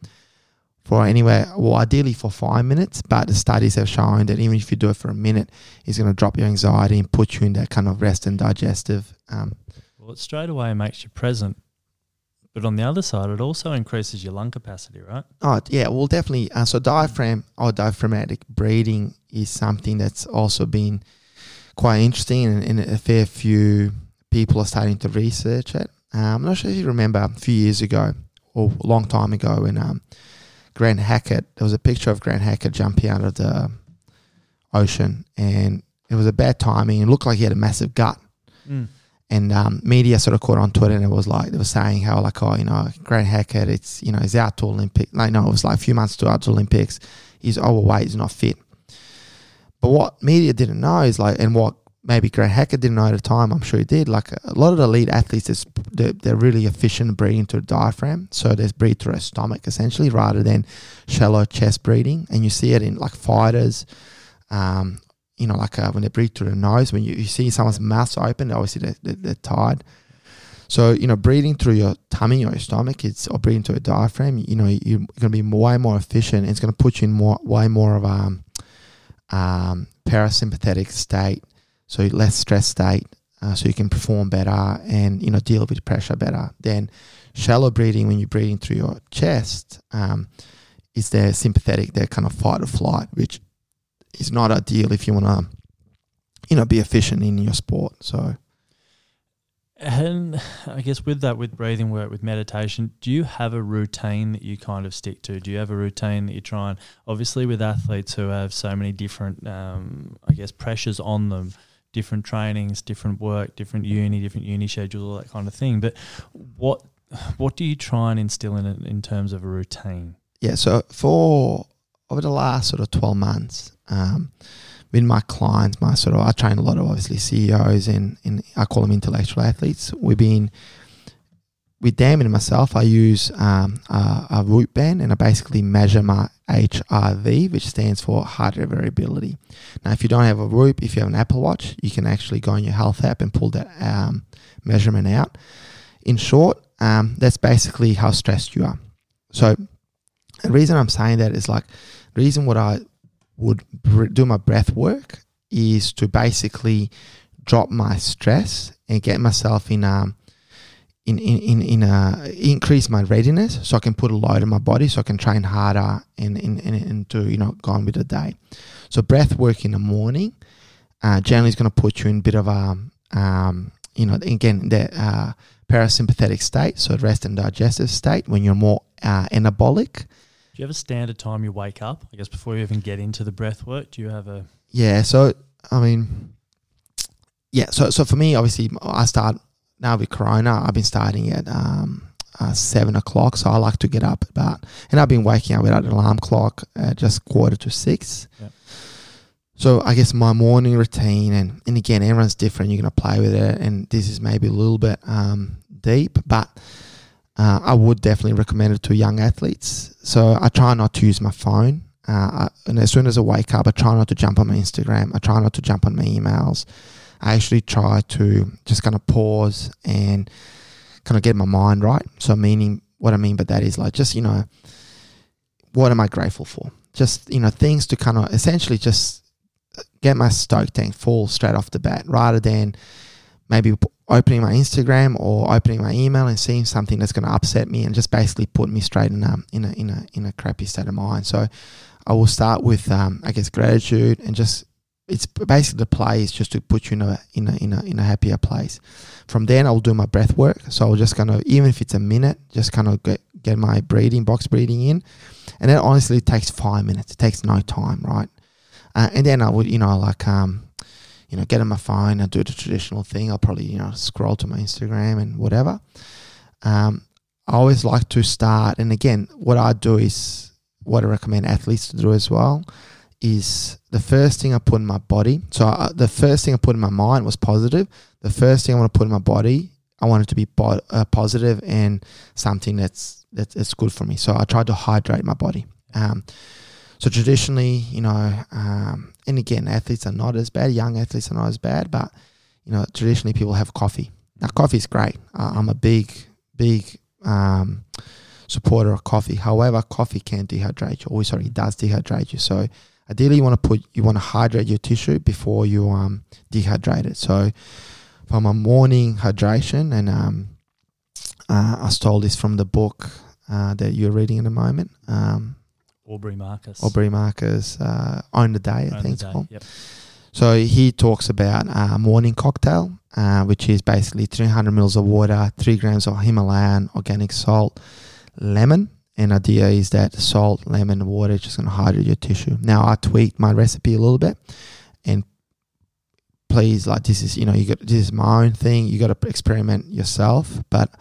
for anywhere, well, ideally for five minutes, but the studies have shown that even if you do it for a minute, it's going to drop your anxiety and put you in that kind of rest and digestive. Um, Well, it straight away makes you present. But on the other side, it also increases your lung capacity, right? oh, yeah, well, definitely. Uh, so, diaphragm or diaphragmatic breathing is something that's also been quite interesting, and, and a fair few people are starting to research it. Um, I'm not sure if you remember a few years ago or a long time ago when um, Grant Hackett, there was a picture of Grant Hackett jumping out of the ocean, and it was a bad timing. It looked like he had a massive gut. Mm. and um, media sort of caught on to it, and it was like they were saying how like oh you know Grant Hackett, it's you know he's out to Olympic. Like no, it was like a few months to out to Olympics. He's overweight, he's not fit. But what media didn't know is like, and what maybe Grant Hackett didn't know at the time, I'm sure he did. Like a lot of the elite athletes, is they're, they're really efficient breathing through the diaphragm, so they breathe through a stomach essentially, rather than shallow chest breathing. And you see it in like fighters. Um, you know, like uh, when they breathe through the nose, when you, you see someone's mouth open, obviously they're, they're, they're tired. So, you know, breathing through your tummy or your stomach, it's or breathing through a diaphragm, you know, you're going to be way more efficient. It's going to put you in more, way more of a um, um, parasympathetic state, so less stress state, uh, so you can perform better and, you know, deal with pressure better. Then shallow breathing, when you're breathing through your chest, um, is the sympathetic, their kind of fight or flight, which is not ideal if you want to, you know, be efficient in your sport. So, And I guess with that, with breathing work, with meditation, do you have a routine that you kind of stick to? Do you have a routine that you try and, obviously, with athletes who have so many different, um, I guess, pressures on them, different trainings, different work, different uni, different uni schedules, all that kind of thing. But what what do you try and instill in it in terms of a routine? yeah, so for over the last sort of 12 months, um, with my clients, my sort of, I train a lot of obviously CEOs and I call them intellectual athletes. We've been, with them and myself, I use um, a, a Whoop band and I basically measure my HRV, which stands for heart rate variability. Now, if you don't have a Whoop, if you have an Apple Watch, you can actually go on your health app and pull that um, measurement out. In short, um, that's basically how stressed you are. So, the reason I'm saying that is like, the reason what I would br- do my breath work is to basically drop my stress and get myself in um in in in, in a increase my readiness so I can put a load on my body so I can train harder and and, and, and to you know go on with the day. So breath work in the morning uh, generally is going to put you in a bit of a um, you know, again, the uh, parasympathetic state, so rest and digestive state, when you're more uh, anabolic. Do you have a standard time you wake up? I guess before you even get into the breath work, do you have a Yeah, so I mean, yeah, so so for me, obviously, I start now with Corona. I've been starting at um, uh, seven o'clock, so I like to get up about, and I've been waking up without an alarm clock at just quarter to six. Yep. So I guess my morning routine, and and again, everyone's different. You're gonna play with it, and this is maybe a little bit um, deep, but uh, I would definitely recommend it to young athletes. So I try not to use my phone. Uh, I, and as soon as I wake up, I try not to jump on my Instagram. I try not to jump on my emails. I actually try to just kind of pause and kind of get my mind right. So, meaning, what I mean by that is like just, you know, what am I grateful for? Just, you know, things to kind of essentially just get my stoke tank full straight off the bat rather than maybe opening my Instagram or opening my email and seeing something that's going to upset me and just basically put me straight in a, in a, in a, in a crappy state of mind. So, I will start with, um, I guess, gratitude and just it's basically the play is just to put you in a in a in a in a happier place. From then I'll do my breath work. So I'll just kind of even if it's a minute, just kind of get get my breathing box breathing in, and then honestly it takes five minutes. It takes no time, right? Uh, and then I would you know like um you know get on my phone and do the traditional thing. I'll probably you know scroll to my Instagram and whatever. Um, I always like to start, and again, what I do is what I recommend athletes to do as well is the first thing I put in my body. So I, the first thing I put in my mind was positive. The first thing I want to put in my body, I want it to be bo- uh, positive and something that's that's, good for me. So I try to hydrate my body. Um, so traditionally, you know, um, and again, athletes are not as bad. Young athletes are not as bad, but you know, traditionally people have coffee. Now, coffee is great. Uh, I'm a big, big um, supporter of coffee. However, coffee can dehydrate you. Oh, sorry, it does dehydrate you. So ideally you want to put you want to hydrate your tissue before you um dehydrate it so from a morning hydration and um uh, I stole this from the book uh, that you're reading in a moment um Aubrey Marcus? Aubrey Marcus uh, Own the Day I Own think the it's day. called Yep. so he talks about a morning cocktail, uh, which is basically 300 mils of water, three grams of Himalayan organic salt, lemon. And idea is that salt, lemon, water is just going to hydrate your tissue. Now I tweaked my recipe a little bit, and please, like this is you know you got this is my own thing. You got to experiment yourself. But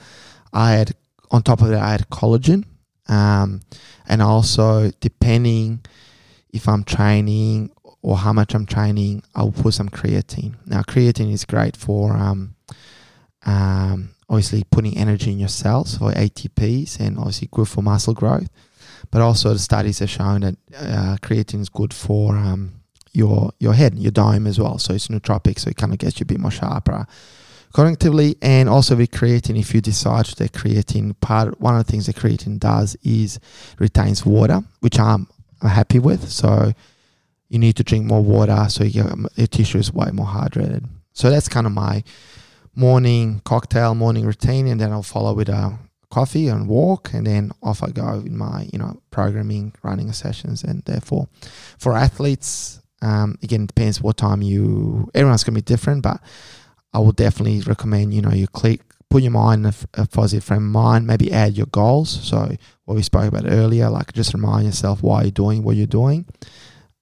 I had on top of that I had collagen, um, and also depending if I'm training or how much I'm training, I'll put some creatine. Now, creatine is great for um, um, obviously putting energy in your cells for ATPs and obviously good for muscle growth. But also, the studies have shown that uh, creatine is good for um, your your head, your dome as well. So it's nootropic, so it kind of gets you a bit more sharper cognitively. And also with creatine, if you decide to take creatine, part one of the things that creatine does is retains water, which I'm happy with. So you need to drink more water so you get, your tissue is way more hydrated. So that's kind of my morning cocktail, morning routine, and then I'll follow with a coffee and walk, and then off I go in my you know programming, running sessions, and therefore for athletes, um, again it depends what time you. Everyone's gonna be different, but I will definitely recommend you know you click. Put your mind in a, a positive frame of mind. Maybe add your goals. So what we spoke about earlier, like just remind yourself why you're doing what you're doing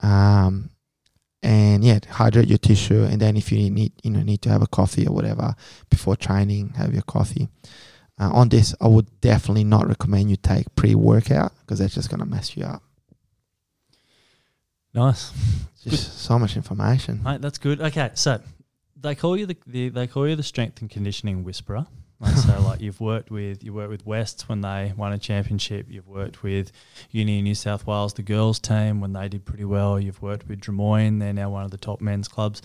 um, and yeah, hydrate your tissue. And then if you need, you know, need to have a coffee or whatever before training, have your coffee. Uh, on this, I would definitely not recommend you take pre-workout because that's just gonna mess you up. Nice, Just so much information. mate. That's good. Okay, so they call you the, the they call you the strength and conditioning whisperer. Like, so like you've worked with you worked with Wests when they won a championship. You've worked with Uni New South Wales, the girls team when they did pretty well. You've worked with Drummoyne. They're now one of the top men's clubs.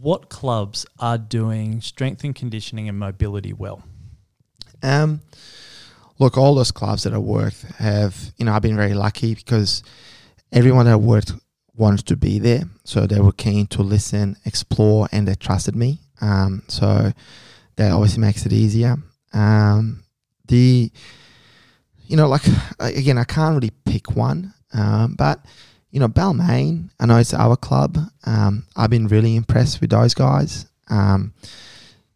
What clubs are doing strength and conditioning and mobility well? Um, look, all those clubs that I worked have, you know, I've been very lucky because everyone that I worked wanted to be there, so they were keen to listen, explore, and they trusted me. Um, so that obviously makes it easier. Um, the, you know, like again, I can't really pick one, um, but you know, Balmain, I know it's our club. Um, I've been really impressed with those guys. Um,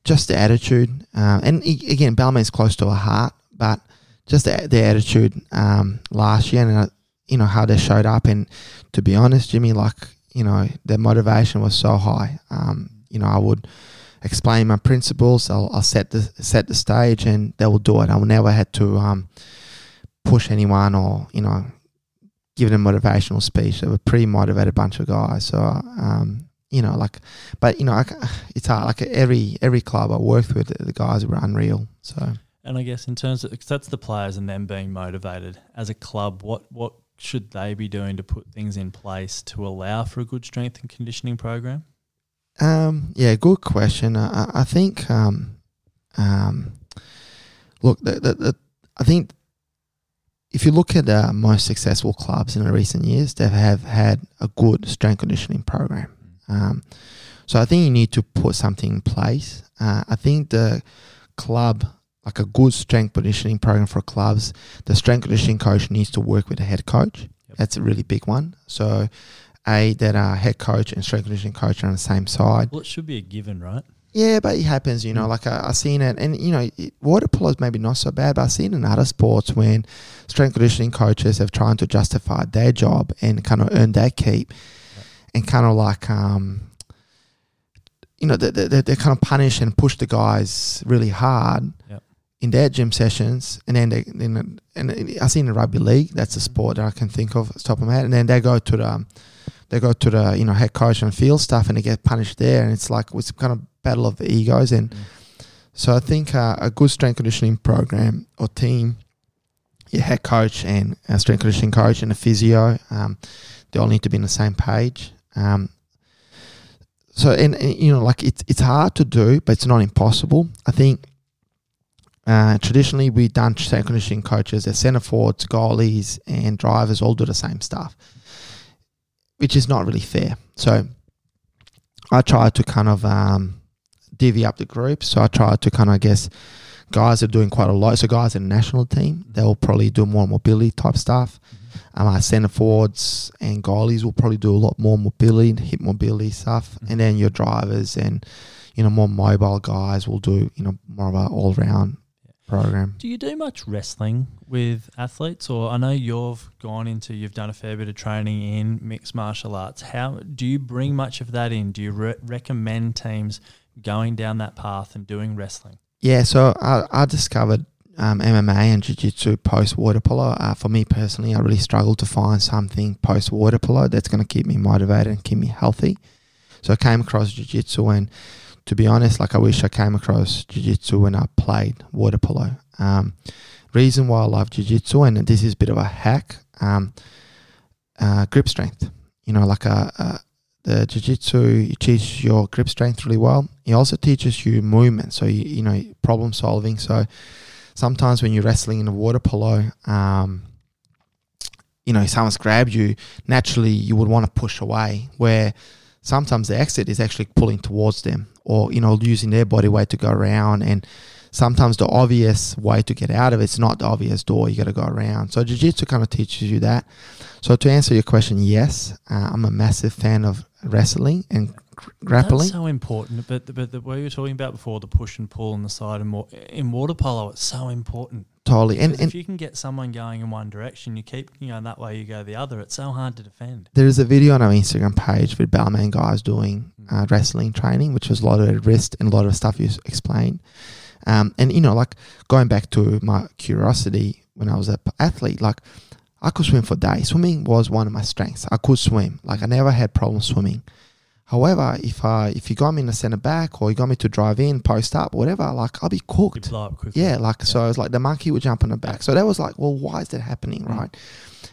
just the attitude, uh, and again, Balmain's close to our heart, but just the, the attitude um, last year, and uh, you know how they showed up, and to be honest, Jimmy, like you know, their motivation was so high. Um, you know, I would explain my principles. I'll, I'll, set the set the stage, and they will do it. I will never had to um, push anyone or you know give them a motivational speech. They were pretty motivated bunch of guys. So um, you know, like, but you know, I, it's hard. Like every every club I worked with, the guys were unreal. So. And I guess in terms of that's the players and them being motivated as a club, what what should they be doing to put things in place to allow for a good strength and conditioning program? Um, yeah, good question. I, I think, um, um, look, the, the, the, I think if you look at the most successful clubs in the recent years, they have had a good strength conditioning program. Um, so I think you need to put something in place. Uh, I think the club like a good strength conditioning program for clubs, the strength conditioning coach needs to work with the head coach. Yep. That's a really big one. So, a that our head coach and strength conditioning coach are on the same side. Well, it should be a given, right? Yeah, but it happens, you know. Mm. Like I, have seen it, and you know, it, water polo is maybe not so bad, but I've seen in other sports when strength conditioning coaches have tried to justify their job and kind of earn their keep, and kind of like um, you know, they, they, they kind of punish and push the guys really hard. Yep in their gym sessions, and then they then and I've seen in rugby league. That's a sport that I can think of top of my head. And then they go to the they go to the you know head coach and field stuff, and they get punished there. And it's like it's kind of battle of the egos. And mm. so I think uh, a good strength conditioning program or team, your head coach and a strength conditioning coach and a physio, um, they all need to be on the same page. Um, so and, and you know like it's it's hard to do, but it's not impossible. I think uh, traditionally, we've done strength conditioning coaches as centre forwards, goalies, and drivers all do the same stuff, which is not really fair. So I try to kind of um, divvy up the group. So I try to kind of, I guess, guys are doing quite a lot. So guys in the national team, they'll probably do more mobility type stuff. Mm-hmm. Um, our centre forwards and goalies will probably do a lot more mobility, hip mobility stuff. Mm-hmm. And then your drivers and, you know, more mobile guys will do, you know, more of a all round program. Do you do much wrestling with athletes, or I know you've gone into, you've done a fair bit of training in mixed martial arts. How do you bring much of that in? Do you re- recommend teams going down that path and doing wrestling? Yeah, so I, I discovered um, MMA and Jiu Jitsu post water polo. Uh, for me personally, I really struggled to find something post water polo that's going to keep me motivated and keep me healthy. So I came across Jiu Jitsu and to be honest, like I wish I came across jiu-jitsu when I played water polo. Um, reason why I love jiu-jitsu, and this is a bit of a hack, um, uh, grip strength. You know, like a, uh, a uh, the jiu-jitsu teaches your grip strength really well. It also teaches you movement, so you, you know problem solving. So sometimes when you're wrestling in a water polo, um, you know, someone's grabbed you, naturally you would want to push away. Where sometimes the exit is actually pulling towards them or you know using their body weight to go around and sometimes the obvious way to get out of it's not the obvious door you got to go around. So jiu-jitsu kind of teaches you that. So to answer your question yes uh, i'm a massive fan of wrestling and grappling. That's so important but the, but the way you were talking about before the push and pull on the side and more in water polo it's so important. Totally and, and if you can get someone going in one direction you keep you know that way you go the other it's so hard to defend. There is a video on our instagram page with Balmain guys doing uh, wrestling training, which was a lot of wrist and a lot of stuff you explained. Um, and you know, like going back to my curiosity when I was an athlete, like I could swim for days. Swimming was one of my strengths. I could swim. Like I never had problems swimming. However, if I if you got me in the center back or you got me to drive in, post up, whatever, like I'll be cooked. Yeah, like yeah. so I was like the monkey would jump on the back. So that was like, well, why is that happening, mm.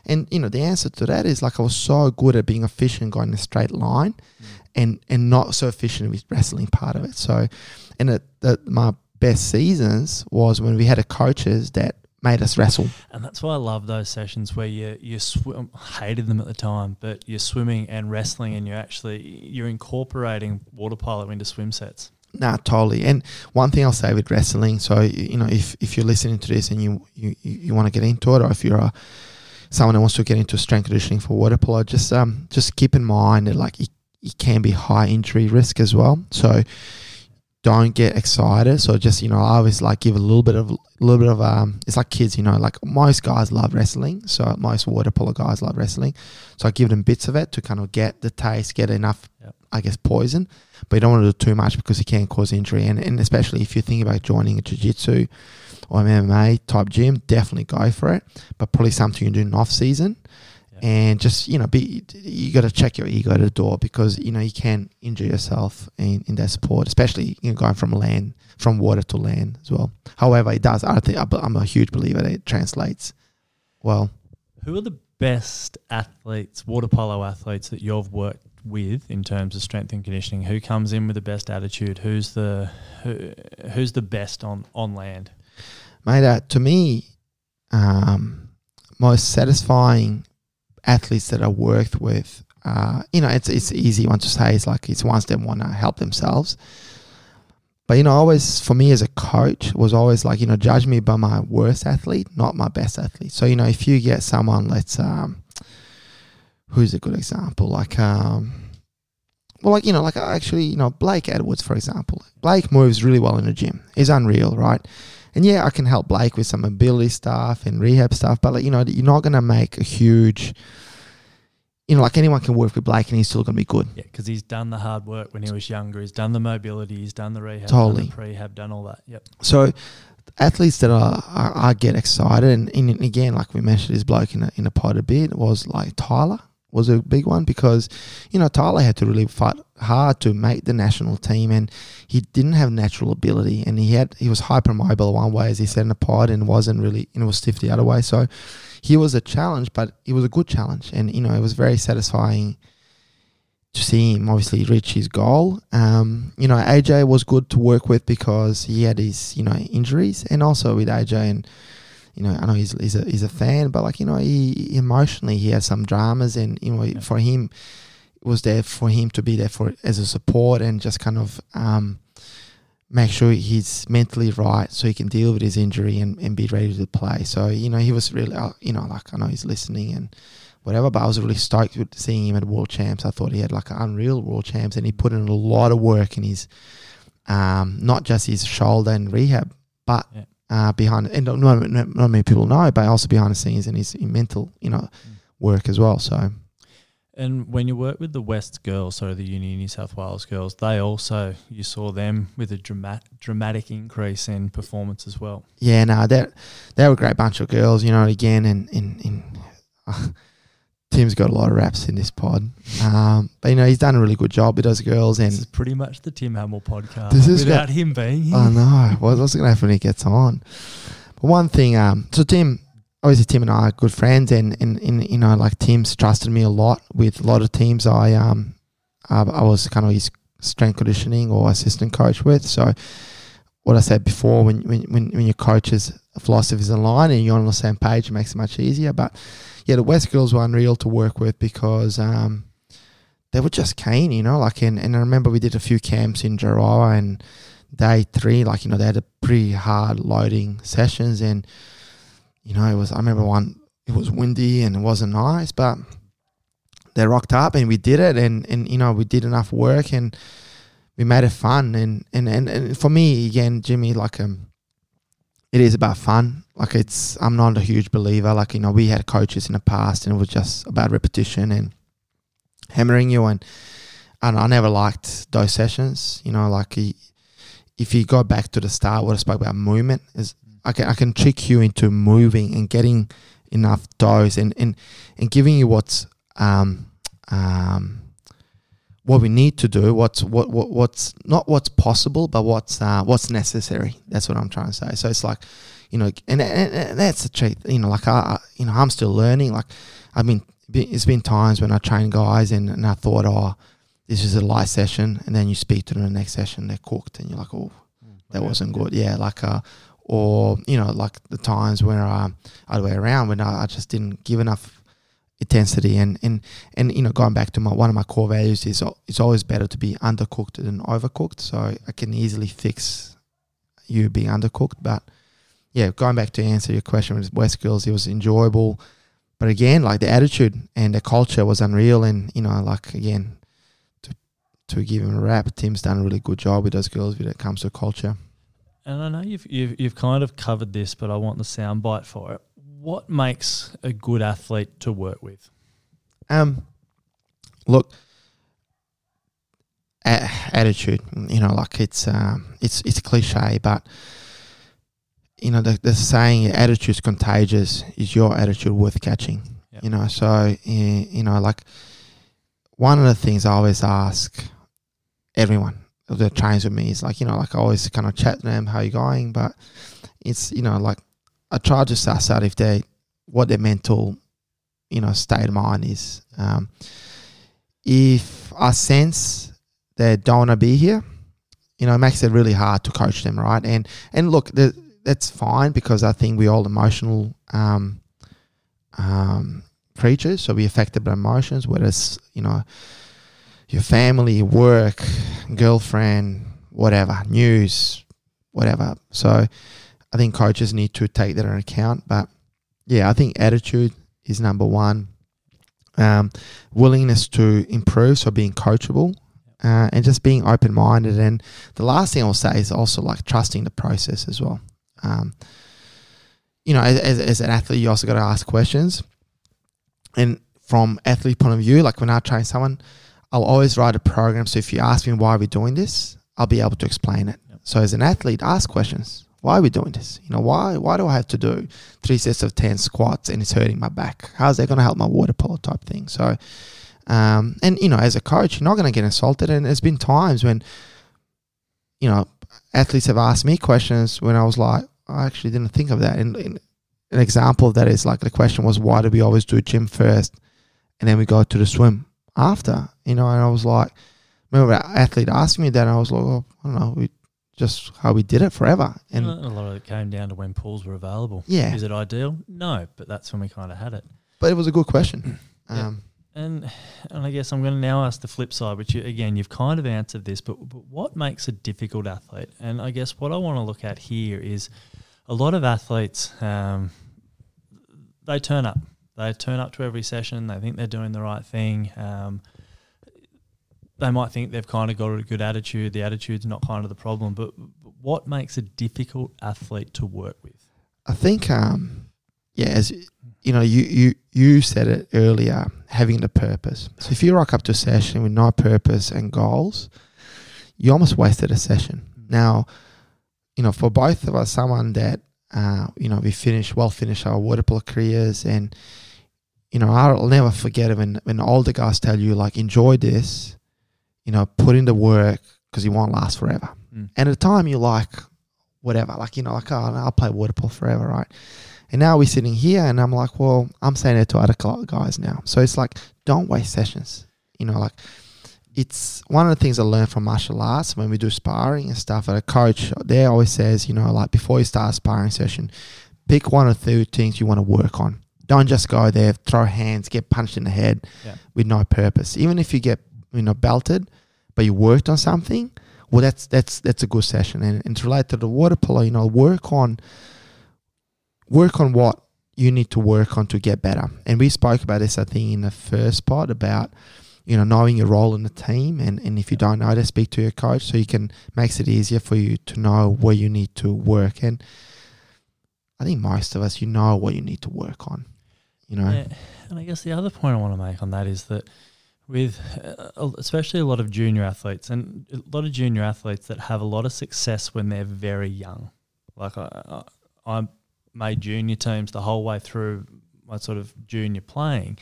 And you know, the answer to that is like I was so good at being efficient, going in a straight line, mm. and and not so efficient with wrestling part of it. So, and it, the, my best seasons was when we had a coaches that made us wrestle. And that's why I love those sessions where you you swim. Hated them at the time, but you're swimming and wrestling, and you're actually you're incorporating water polo into swim sets. Nah, totally. And one thing I'll say with wrestling, so you know, if if you're listening to this and you you, you want to get into it, or if you're a someone who wants to get into strength conditioning for water polo, just um, just keep in mind that like it, it can be high injury risk as well. So don't get excited. So just you know, I always like give a little bit of a little bit of um. It's like kids, you know, like most guys love wrestling. So most water polo guys love wrestling. So I give them bits of it to kind of get the taste, get enough, Yep. I guess, poison. But you don't want to do too much because it can cause injury. And and especially if you think about joining a jiu-jitsu or MMA type gym, definitely go for it. But probably something you can do in off season. Yeah. And just you know, be you got to check your ego at the door because you know you can injure yourself in, in that sport, especially you know going from land from water to land as well. However, it does. I think I'm a huge believer that it translates well. Who are the best athletes, water polo athletes that you've worked with in terms of strength and conditioning? Who comes in with the best attitude? Who's the who, who's the best on on land? Mate, uh, to me, um, most satisfying athletes that I worked with, uh, you know, it's it's easy one to say. It's like it's ones that want to help themselves. But you know, always for me as a coach was always like you know, judge me by my worst athlete, not my best athlete. So you know, if you get someone, let's um, who's a good example, like um, well, like you know, like actually, you know, Blake Edwards, for example. Blake moves really well in the gym. He's unreal, right? And yeah, I can help Blake with some ability stuff and rehab stuff, but like, you know, you're not going to make a huge, you know, like anyone can work with Blake and he's still going to be good. Yeah, because he's done the hard work when he was younger. He's done the mobility. He's done the rehab. Totally. Done the prehab. Done all that. Yep. So athletes that are, are I get excited, and, and again, like we mentioned, this bloke in a, in a pod a bit was like Tyler was a big one because you know Tyler had to really fight hard to make the national team, and he didn't have natural ability, and he had he was hypermobile one way as he said in the pod, and wasn't really and was stiff the other way. So he was a challenge, but it was a good challenge, and you know it was very satisfying to see him obviously reach his goal. Um, you know, AJ was good to work with because he had his, you know, injuries and also with AJ and you know, I know he's he's a he's a fan, but like, you know, he emotionally he has some dramas and you know, Yeah. for him it was there for him to be there for as a support and just kind of um make sure he's mentally right so he can deal with his injury and, and be ready to play. So, you know, he was really, uh, you know, like I know he's listening and whatever, but I was really stoked with seeing him at World Champs. I thought he had like an unreal World Champs and he put in a lot of work in his, um, not just his shoulder and rehab, but Yeah. Uh, behind, and not, not, not many people know, but also behind the scenes and his mental, you know, work as well. So, And when you work with the West girls, so the Uni New South Wales girls, they also you saw them with a dramatic dramatic increase in performance as well. yeah, no, that they were a great bunch of girls, you know. Again, and in in uh, Tim's got a lot of raps in this pod, um, but you know he's done a really good job with those girls. And This is pretty much the Tim Hamill podcast This is without him being here. I know what, what's going to happen when he gets on. But one thing, um, so Tim, obviously Tim and I are good friends, and and, and you know like Tim's trusted me a lot with a lot of teams. I um, I, I was kind of his strength conditioning or assistant coach with. So what I said before, when when when, when your coach's philosophy is aligned and you're on the same page, it makes it much easier. But yeah, the West girls were unreal to work with because um, they were just keen, you know. Like, and, and I remember we did a few camps in Jarawa and day three, like you know, they had a pretty hard loading sessions, and you know, it was. I remember one. It was windy and it wasn't nice, but they rocked up and we did it, and and you know, we did enough work and we made it fun. And and and, and for me, again, Jimmy, like um, it is about fun. Like it's, I'm not a huge believer. Like you know, we had coaches in the past, and it was just about repetition and hammering you. And and I never liked those sessions. You know, like he, if you go back to the start, what I spoke about movement is I can I can trick you into moving and getting enough dose and and and giving you what's um um what we need to do, what's what, what what's not what's possible, but what's uh, what's necessary. That's what I'm trying to say. So it's like, you know, and, and, and that's the truth. You know, like I, I- you know, I'm still learning. Like, I mean, it's been times when I train guys and, and I thought, oh, this is a light session, and then you speak to them the next session, they're cooked, and you're like, oh, that wasn't good. Yeah, like uh, or you know, like the times where uh, other way around when I, I just didn't give enough intensity and and and you know, going back to my one of my core values is it's always better to be undercooked than overcooked. So I can easily fix you being undercooked, but yeah, going back to answer your question with West Girls, it was enjoyable, but again, like the attitude and the culture was unreal, and you know, like again, to to give him a rap. Tim's done a really good job with those girls when it comes to culture. And I know you've, you've you've kind of covered this, but I want the soundbite for it. What makes a good athlete to work with? Um, look, a- attitude. You know, like it's um, it's it's cliche, but you know the the saying your "attitude's contagious." Is your attitude worth catching? Yep. You know, so you know, like one of the things I always ask everyone that trains with me is like, you know, like I always kind of chat to them, how you going? But it's you know, like I try to suss out if they what their mental, you know, state of mind is. Um, if I sense they don't want to be here, you know, it makes it really hard to coach them, right? And and look, the, that's fine because I think we're all emotional um, um, creatures, so we're affected by emotions, whether it's you know your family, work, girlfriend, whatever, news, whatever. So I think coaches need to take that into account. But yeah, I think attitude is number one. Um, willingness to improve, so being coachable, uh, and just being open minded. And the last thing I'll say is also like trusting the process as well. Um, you know, as, as, as an athlete, you also got to ask questions. And from athlete point of view, like when I train someone, I'll always write a program. So if you ask me why we're doing this, I'll be able to explain it. Yep. So as an athlete, ask questions. Why are we doing this? You know, why why do I have to do three sets of ten squats and it's hurting my back? How's that going to help my water polo type thing? So, um, and you know, as a coach, you're not going to get insulted. And there's been times when, you know, athletes have asked me questions when I was like, I actually didn't think of that. And, and an example of that is like the question was, why do we always do a gym first, and then we go to the swim after? You know, and I was like, remember an athlete asked me that, and I was like, oh, I don't know, we just how we did it forever. And a lot of it came down to when pools were available. Yeah. Is it ideal? No, but that's when we kind of had it. but it was a good question. Yeah. Um, And and I guess I'm going to now ask the flip side, which you, again you've kind of answered this, but, but what makes a difficult athlete? And I guess what I want to look at here is a lot of athletes um, they turn up, they turn up to every session, they think they're doing the right thing. Um, they might think they've kind of got a good attitude. The attitude's not kind of the problem, but, but what makes a difficult athlete to work with? I think, um, yeah, as you know, you, you you said it earlier, having the purpose. So if you rock up to a session with no purpose and goals, you almost wasted a session. Now, you know, for both of us, someone that uh, you know we finished well, finished our water polo careers, and you know, I'll never forget it when when older guys tell you like, enjoy this, you know, put in the work because it won't last forever. Mm. And at the time, you're like, whatever, like you know, like oh, I'll play water polo forever, right? And now we're sitting here, and I'm like, well, I'm saying it to other guys now. So it's like, don't waste sessions. You know, like it's one of the things I learned from martial arts when we do sparring and stuff. And a coach there always says, you know, like before you start a sparring session, pick one or two things you want to work on. Don't just go there, throw hands, get punched in the head Yeah. with no purpose. Even if you get, you know, belted, but you worked on something, well, that's that's that's a good session. And, and to relate to the water polo, you know, work on work on what you need to work on to get better. And we spoke about this, I think, in the first part about you know knowing your role in the team, and and if you don't know that, speak to your coach so you can makes it easier for you to know where you need to work. And I think most of us, you know, what you need to work on. You know, Yeah, and I guess the other point I want to make on that is that with uh, especially a lot of junior athletes and a lot of junior athletes that have a lot of success when they're very young. Like I, I, I made junior teams the whole way through my sort of junior playing,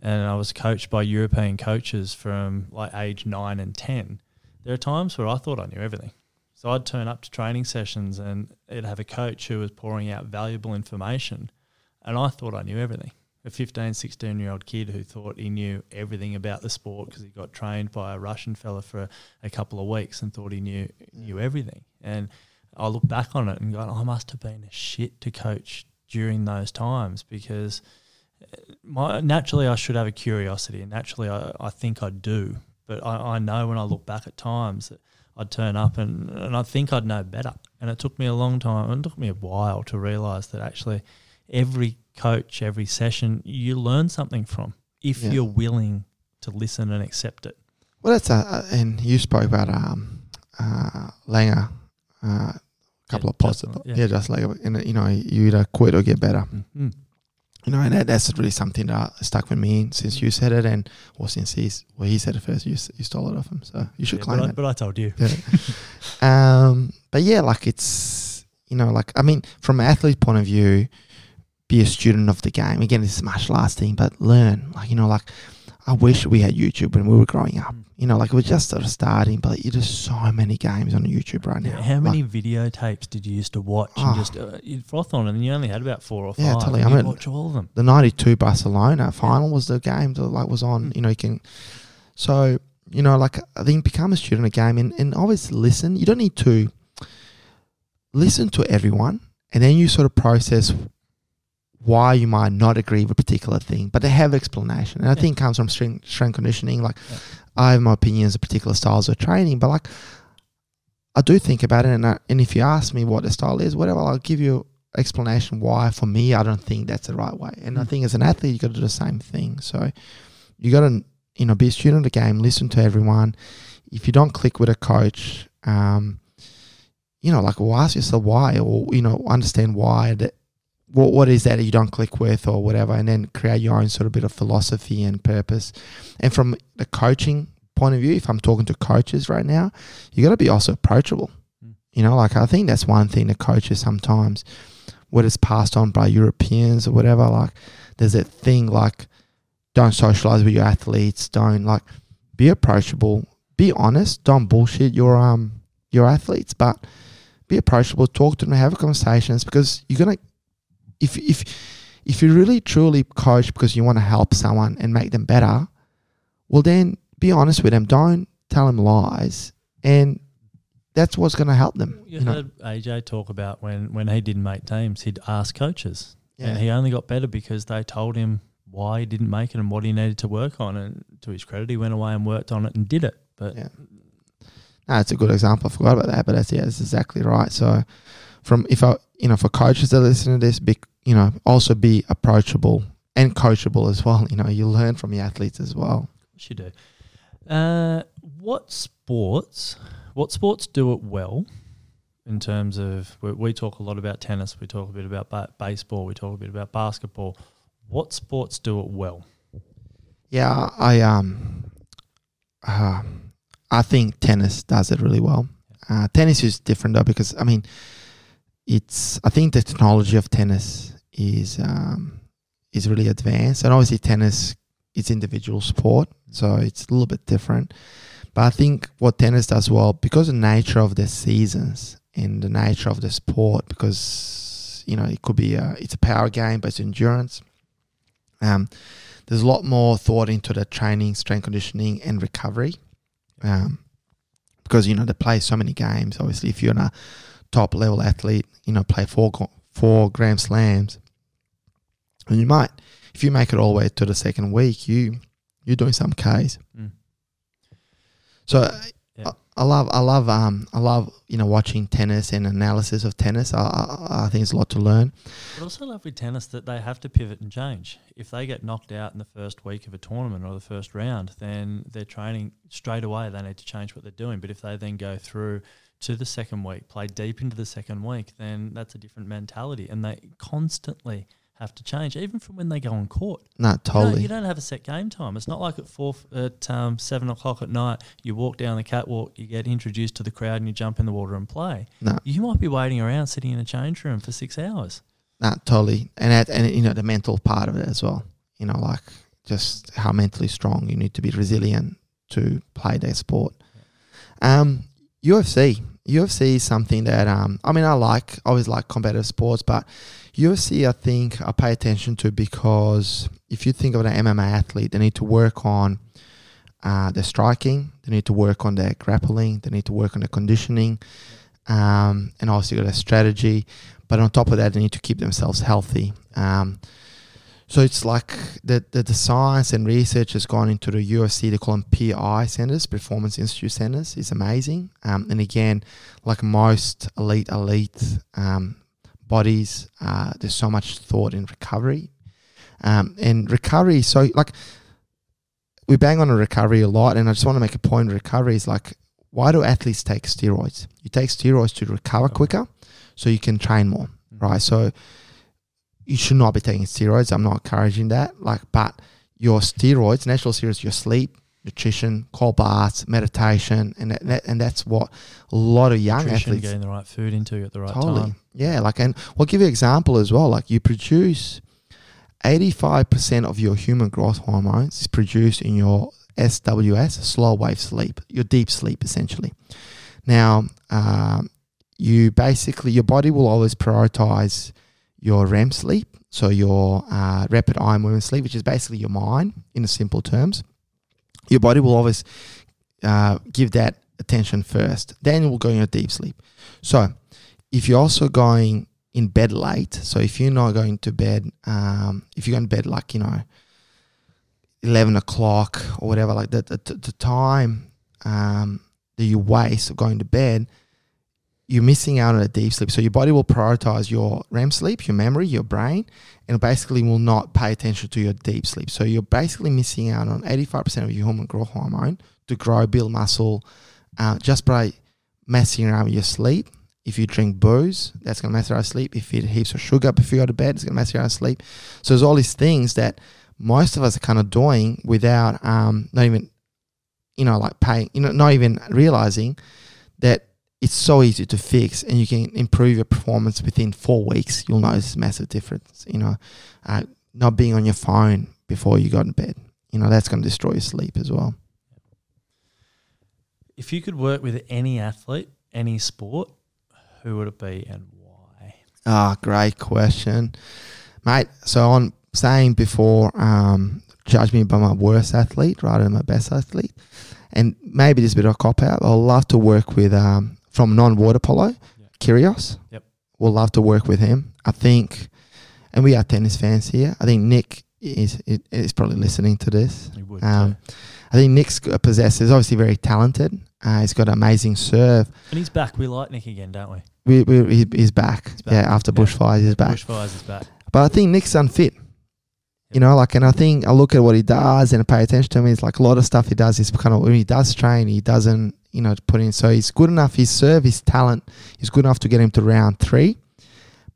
and I was coached by European coaches from like age nine and ten. There are times where I thought I knew everything. So I'd turn up to training sessions and it'd have a coach who was pouring out valuable information, and I thought I knew everything a 15, 16 year old kid who thought he knew everything about the sport because he got trained by a Russian fella for a couple of weeks and thought he knew knew everything. And I look back on it and go, I must have been a shit to coach during those times because uh, my, naturally I should have a curiosity and naturally I, I think I do. But I, I know when I look back at times that I'd turn up and, and I think I'd know better. And it took me a long time, it took me a while to realise that actually every coach, every session, you learn something from if Yeah. you're willing to listen and accept it. Well, that's a, uh, and you spoke about um, uh, Langer, uh, couple Yeah, of positive, yeah. yeah. just like you know, you either quit or get better. Mm. You know, and that, that's really something that stuck with me since you said it, and or since he's well, he said it first. You you stole it off him, so you should Yeah, claim but, I, it. but I told you. Um, but yeah, like it's you know, like I mean, from an athlete point of view, be a student of the game. Again, it's a martial arts thing, but learn. Like you know, like I wish we had YouTube when we were growing up. Mm. You know, like it was just sort of starting, but there's so many games on YouTube right now. How Like, many videotapes did you used to watch Oh. and just uh, you'd froth on, and you only had about four or five. Yeah, totally. I mean- watch all of them. the '92 Barcelona final was the game that like was on. Mm. You know, you can. So you know, like I think become a student of game and, and always listen. You don't need to listen to everyone, and then you sort of process why you might not agree with a particular thing, but they have explanation. And I Yeah. think it comes from strength, strength conditioning. Like Yeah. I have my opinions of particular styles of training, but like I do think about it, and I, and if you ask me what the style is, whatever, I'll give you explanation why. For me, I don't think that's the right way, and I Mm. think as an athlete, you got to do the same thing. So you got to you know be a student of the game, listen to everyone. If you don't click with a coach, um, you know, like well, ask yourself why, or you know, understand why that. What what is that you don't click with, or whatever, and then create your own sort of bit of philosophy and purpose. And from the coaching point of view, if I'm talking to coaches right now, you got to be also approachable. Mm. You know, like I think that's one thing that coaches sometimes, what is passed on by Europeans or whatever. Like, there's that thing like, don't socialize with your athletes. Don't like, be approachable. Be honest. Don't bullshit your um your athletes, but be approachable. Talk to them. Have conversations because you're gonna if if if you really truly coach because you want to help someone and make them better, well then be honest with them. Don't tell them lies, and that's what's going to help them. You, You know, heard AJ talk about when, when he didn't make teams, he'd ask coaches. yeah, And he only got better because they told him why he didn't make it and what he needed to work on. And to his credit, he went away and worked on it and did it. But Yeah. no, it's a good example. I forgot about that, but that's yeah, that's exactly right. So, from if I you know for coaches that listen to this, be you know also be approachable and coachable as well. You know, you learn from your athletes as well. course you do. Uh, what sports? What sports do it well? In terms of, we, we talk a lot about tennis. We talk a bit about ba- baseball. We talk a bit about basketball. What sports do it well? Yeah, I um, uh, I think tennis does it really well. Uh, tennis is different though because I mean, it's I think the technology of tennis is um, is really advanced, and obviously tennis it's individual sport, so it's a little bit different. But I think what tennis does well because of the nature of the seasons and the nature of the sport, because you know it could be a, it's a power game, but it's endurance. Um, there's a lot more thought into the training, strength conditioning, and recovery. Um, because you know they play so many games. Obviously, if you're a top level athlete, you know play four four Grand Slams, and you might, if you make it all the way to the second week, you you're doing some Ks. Mm. So Yeah. I, I love I love um I love you know watching tennis and analysis of tennis. I I, I think it's a lot to learn. But also love with tennis that they have to pivot and change. If they get knocked out in the first week of a tournament or the first round, then their training straight away they need to change what they're doing. But if they then go through to the second week, play deep into the second week, then that's a different mentality, and they constantly have to change, even from when they go on court. No, You don't- totally. You don't, have a set game time. It's not like at four at um, seven o'clock at night. You walk down the catwalk, you get introduced to the crowd, and you jump in the water and play. No. You might be waiting around, sitting in a change room for six hours. No, totally, and that, and you know the mental part of it as well. You know, like just how mentally strong you need to be resilient to play that sport. Um, UFC, UFC is something that um, I mean, I like. I always like competitive sports, but UFC, I think I pay attention to because if you think of an MMA athlete, they need to work on uh, their striking, they need to work on their grappling, they need to work on their conditioning, um, and also got a strategy. But on top of that, they need to keep themselves healthy. Um, so it's like the, the, the science and research has gone into the UFC. They call them PI centers, Performance Institute centers. It's amazing. Um, and again, like most elite, elite um, bodies, uh, there's so much thought in recovery. Um, and recovery, so like we bang on a recovery a lot, and I just want to make a point. Recovery is like, why do athletes take steroids? You take steroids to recover quicker, so you can train more, Mm-hmm. right? So you should not be taking steroids. I'm not encouraging that. Like, but your steroids, natural steroids, your sleep, nutrition, cold baths, meditation, and that, that and that's what a lot of young Nutrition, athletes getting the right food into you at the right totally. time. Yeah, like, and we'll give you an example as well. Like, you produce 85% of your human growth hormones is produced in your SWS, slow wave sleep, your deep sleep, essentially. Now, um, you basically, your body will always prioritize your REM sleep, so your uh, rapid eye movement sleep, which is basically your mind in simple terms. Your body will always uh, give that attention first. Then it will go in your deep sleep. So, if you're also going in bed late, so if you're not going to bed, um, if you're going to bed like you know, eleven o'clock or whatever, like the, the, the time um, that you waste going to bed, you're missing out on a deep sleep. So your body will prioritize your REM sleep, your memory, your brain, and basically will not pay attention to your deep sleep. So you're basically missing out on 85% of your human growth hormone to grow, build muscle, uh, just by messing around with your sleep. If you drink booze, that's going to mess around sleep. If you eat heaps of sugar before you go to bed, it's going to mess around sleep. So there's all these things that most of us are kind of doing without um, not even, you know, like paying, you know, not even realizing that it's so easy to fix and you can improve your performance within four weeks. You'll notice a massive difference. You know, uh, not being on your phone before you go to bed. You know, that's going to destroy your sleep as well. If you could work with any athlete, any sport, who would it be and why? Ah, great question, mate. So on saying before, um, judge me by my worst athlete rather than my best athlete, and maybe this bit of a cop out. I'd love to work with um, from non water polo, Yeah. Kyrgios. Yep. We'll love to work with him. I think, and we are tennis fans here. I think Nick is is probably listening to this. You would. Um. I think Nick's possesses obviously very talented. Uh, he's got an amazing serve. and he's back. We like Nick again, don't we? We, we, he's back. He's back. Yeah, after Yeah. bushfires, he's back. Bushfires is back. But I think Nick's unfit. You know, like, and I think I look at what he does and I pay attention to him. It's like a lot of stuff he does is kind of when he does train, he doesn't, you know, put in. So he's good enough. His serve, his talent is good enough to get him to round three,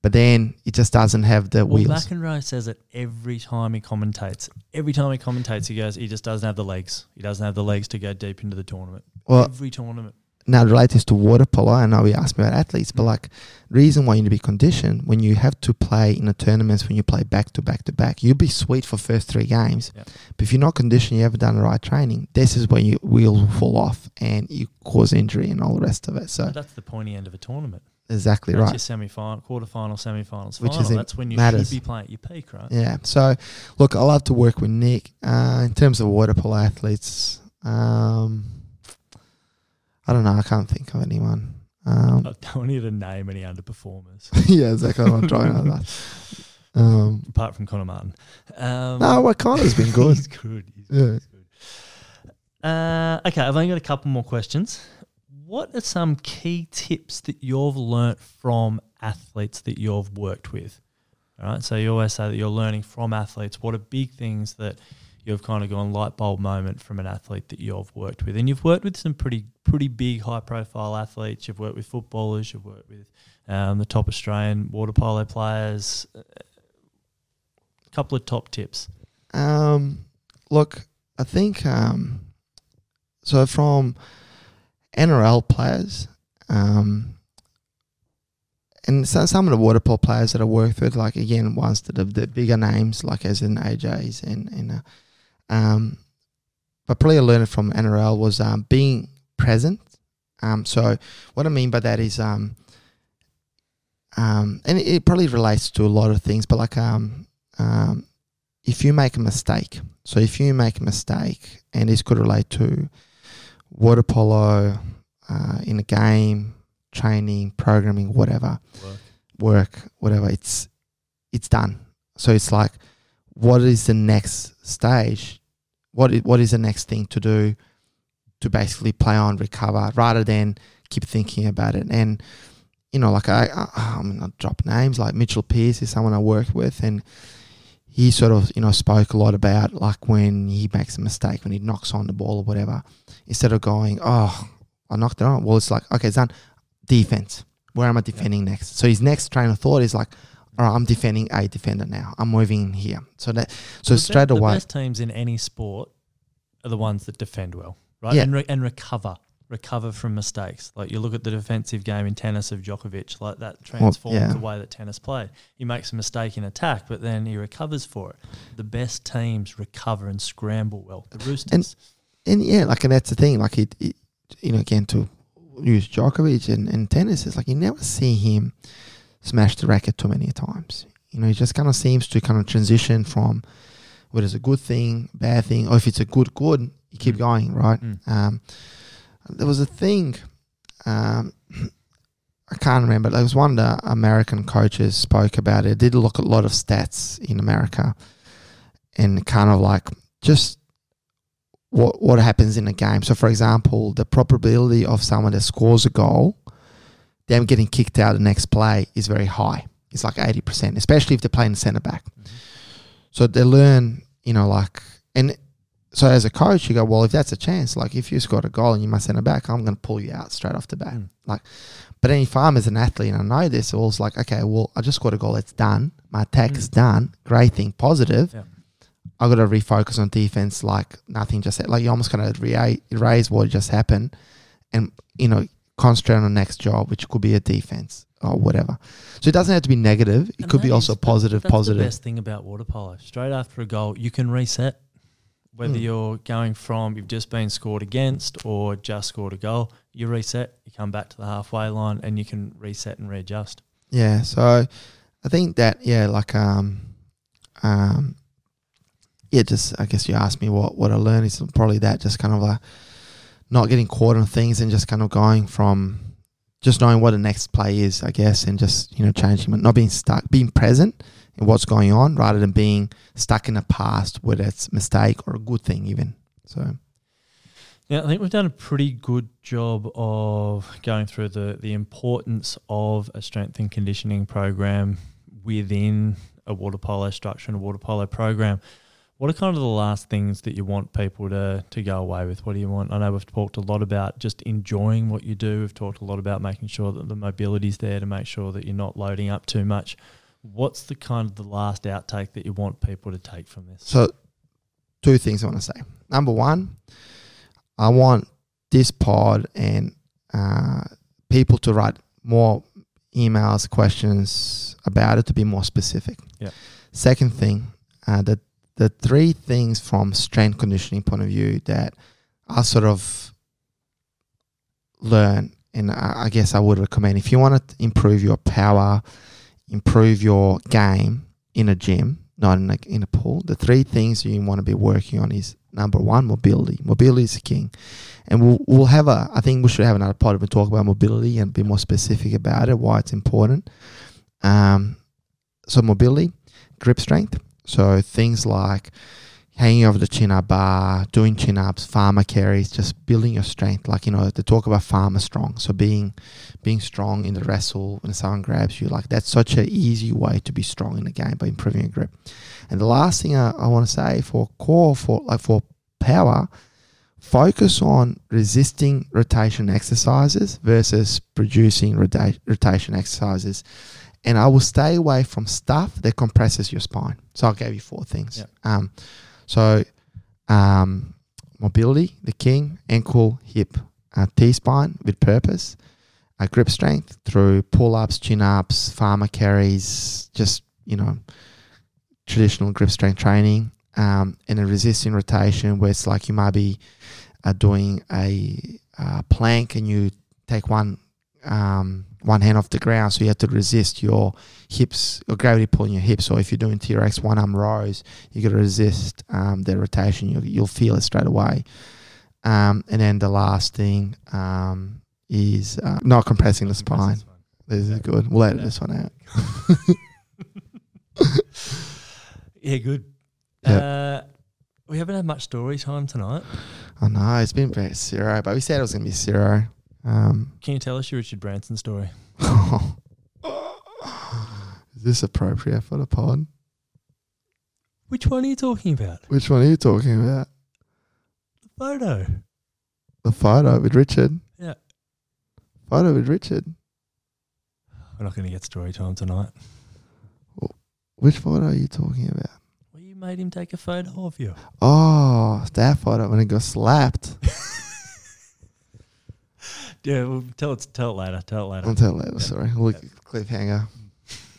but then he just doesn't have the wheels. Well, wheels. McEnroe says it every time he commentates. Every time he commentates, he goes, he just doesn't have the legs. He doesn't have the legs to go deep into the tournament. Well, every tournament. Now relate this to water polo. I know we asked me about athletes, but like reason why you need to be conditioned when you have to play in the tournaments when you play back to back to back, you'll be sweet for first three games. Yeah. But if you're not conditioned, you haven't done the right training, this is when your wheels will fall off and you cause injury and all the rest of it. So But that's the pointy end of a tournament. exactly That's right. your semi-final, quarter-final, semi-finals, Which final. is That's when you matters. should be playing at your peak, right? Yeah. So, look, I love to work with Nick. Uh, in terms of water polo athletes, um, I don't know. I can't think of anyone. Um, I don't need to name any underperformers yeah, exactly I'm trying to Um, apart from Conor Martin. Um, no, well, Connor's been good. He's good. He's, Yeah. he's good. Uh, okay, I've only got a couple more questions. What are some key tips that you've learnt from athletes that you've worked with? All right, so you always say that you're learning from athletes. What are big things that you've kind of gone light bulb moment from an athlete that you've worked with? And you've worked with some pretty pretty big high profile athletes. You've worked with footballers. You've worked with um, the top Australian water polo players. A couple of top tips. Um, look, I think um, so. From NRL players, um, and so, some of the water polo players that I worked with, like again, ones that have the bigger names, like as in AJ's and and uh, um, but probably I learned it from NRL was um, being present. Um, so what I mean by that is um, um, and it, it probably relates to a lot of things, but like um, um, if you make a mistake, so if you make a mistake, and this could relate to water polo, uh, in a game, training, programming, whatever, Work. work, whatever, it's it's done. So it's like, what is the next stage? What is, what is the next thing to do to basically play on, recover, rather than keep thinking about it? And you know, like I, I I'm gonna drop names like Mitchell Pearce is someone I worked with, and he sort of you know spoke a lot about like when he makes a mistake when he knocks on the ball or whatever. Instead of going, oh, I knocked it on. Well, it's like okay, it's done. Defense. Where am I defending next? So his next train of thought is like, all right, I'm defending a defender now. I'm moving in here. So that so The straight away. The best teams in any sport are the ones that defend well, right? Yeah. And, re- and recover, recover from mistakes. Like you look at the defensive game in tennis of Djokovic, like that transforms yeah. the way that tennis play. He makes a mistake in attack, but then he recovers for it. The best teams recover and scramble well. The Roosters. and yeah, like, and that's the thing. Like, it, it you know, again to use Djokovic and, and tennis, it's like you never see him smash the racket too many times. You know, it just kind of seems to kind of transition from whether it's a good thing, bad thing, or if it's a good good, you keep Mm. going, right? Mm. Um, there was a thing. Um, I can't remember. There was one of the American coaches spoke about it. Did look at a lot of stats in America, and kind of like just what what happens in a game. So, for example, the probability of someone that scores a goal, them getting kicked out the next play is very high. It's like eighty percent, especially if they're playing centre back. So they learn, you know, like and so as a coach, you go, well, if that's a chance, like if you scored a goal and you must centre back, I'm going to pull you out straight off the bat. Mm. Like, but then if I'm as an athlete and I know this, it was like, okay, well, I just scored a goal, it's done. My attack is Mm. done. Great thing, positive. Yeah. I got to refocus on defense, like nothing just like you almost kind of re- erase what just happened, and you know concentrate on the next job, which could be a defense or whatever. So it doesn't have to be negative. It And could be also is- positive. That's positive. the best thing about water polo. Straight after a goal, you can reset. Whether Hmm. you're going from you've just been scored against or just scored a goal, you reset. You come back to the halfway line and you can reset and readjust. Yeah, so I think that yeah, like um, um, yeah, just I guess you asked me what what I learned is probably that just kind of like not getting caught on things and just kind of going from just knowing what the next play is, I guess, and just you know changing, but not being stuck, being present in what's going on rather than being stuck in the past, whether it's mistake or a good thing even. So Yeah, I think we've done a pretty good job of going through the, the importance of a strength and conditioning program within a water polo structure and a water polo program. What are kind of the last things that you want people to, to go away with? What do you want? I know we've talked a lot about just enjoying what you do. We've talked a lot about making sure that the mobility's there to make sure that you're not loading up too much. What's the kind of the last outtake that you want people to take from this? So, two things I want to say. Number one, I want this pod and uh, people to write more emails, questions about it to be more specific. Yeah. Second thing, uh, the the three things from strength conditioning point of view that I sort of learn, and I, guess I would recommend if you want to improve your power, improve your game in a gym, not in a, in a pool. The three things you want to be working on is number one, mobility. Mobility is king, and we'll we'll have a. I think we should have another part of we talk about mobility and be more specific about it, why it's important. Um, so mobility, grip strength. So things like hanging over the chin up bar, doing chin ups, farmer carries, just building your strength. Like you know, they talk about farmer strong. So being being strong in the wrestle when someone grabs you, like that's such an easy way to be strong in the game by improving your grip. And the last thing I, I want to say for core, for like for power, focus on resisting rotation exercises versus producing rota- rotation exercises. And I will stay away from stuff that compresses your spine. So I gave you four things. Yep. Um, so um, mobility, the king, ankle, hip, uh, T spine with purpose, uh, grip strength through pull ups, chin ups, farmer carries, just you know traditional grip strength training, um, and a resisting rotation where it's like you might be uh, doing a uh, plank and you take one um, one hand off the ground, so you have to resist your hips or gravity pulling your hips. So if you're doing TRX one arm rows, you got to resist um, the rotation. You'll, you'll feel it straight away. Um, and then the last thing um, is uh, not compressing the spine. This is good. We'll edit Yeah. this one out. Yeah, good. Yeah. Uh, we haven't had much story time tonight. I know it's been very zero, but we said it was gonna be zero. Um, Can you tell us your Richard Branson story? is this appropriate for the pod? Which one are you talking about? Which one are you talking about? The photo. The photo with Richard. Yeah. Photo with Richard. We're not going to get story time tonight. Which photo are you talking about? Well, you made him take a photo of you. Oh, that photo when he got slapped. Yeah, well, tell it. Tell it later. Tell it later. I'll tell later. Sorry, look cliffhanger.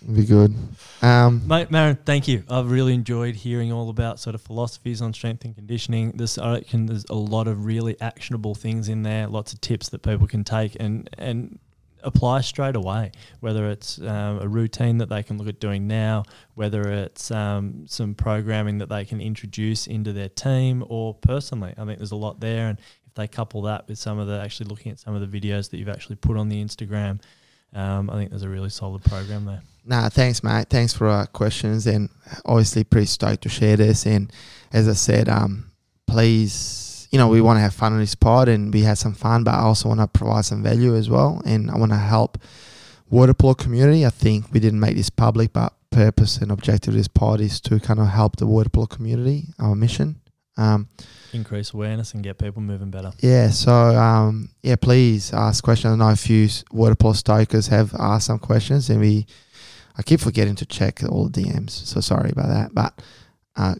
It'll be good. Um, Mate, Marin, thank you. I've really enjoyed hearing all about sort of philosophies on strength and conditioning. This, I reckon, there's a lot of really actionable things in there. Lots of tips that people can take and and apply straight away. Whether it's um, a routine that they can look at doing now, whether it's um, some programming that they can introduce into their team or personally. I think there's a lot there, and if they couple that with some of the actually looking at some of the videos that you've actually put on the Instagram. Um, I think there's a really solid program there. Nah, thanks, mate. Thanks for our questions, and obviously pretty stoked to share this. And as I said, um, please, you know, we want to have fun on this pod, and we had some fun, but I also want to provide some value as well, and I want to help water polo community. I think we didn't make this public, but purpose and objective of this pod is to kind of help the water polo community. Our mission. Um, Increase awareness and get people moving better. yeah, so um, yeah, please ask questions. I know a few water polo stokers have asked some questions, and we I keep forgetting to check all the DMs. So sorry about that. But uh,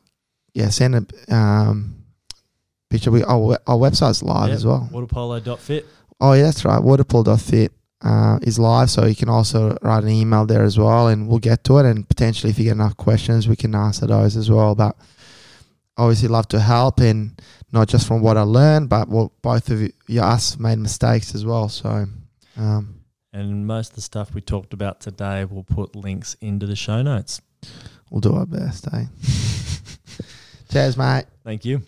yeah, send a um, picture. We our, our website's live Yep, as well. Waterpolo.fit. Oh yeah, that's right. Waterpolo.fit uh, is live, so you can also write an email there as well, and we'll get to it. And potentially, if you get enough questions, we can answer those as well. But obviously, love to help, and not just from what I learned, but what both of you, you us made mistakes as well. So um, And most of the stuff we talked about today, we'll put links into the show notes. we'll do our best. Eh? Cheers, mate. Thank you.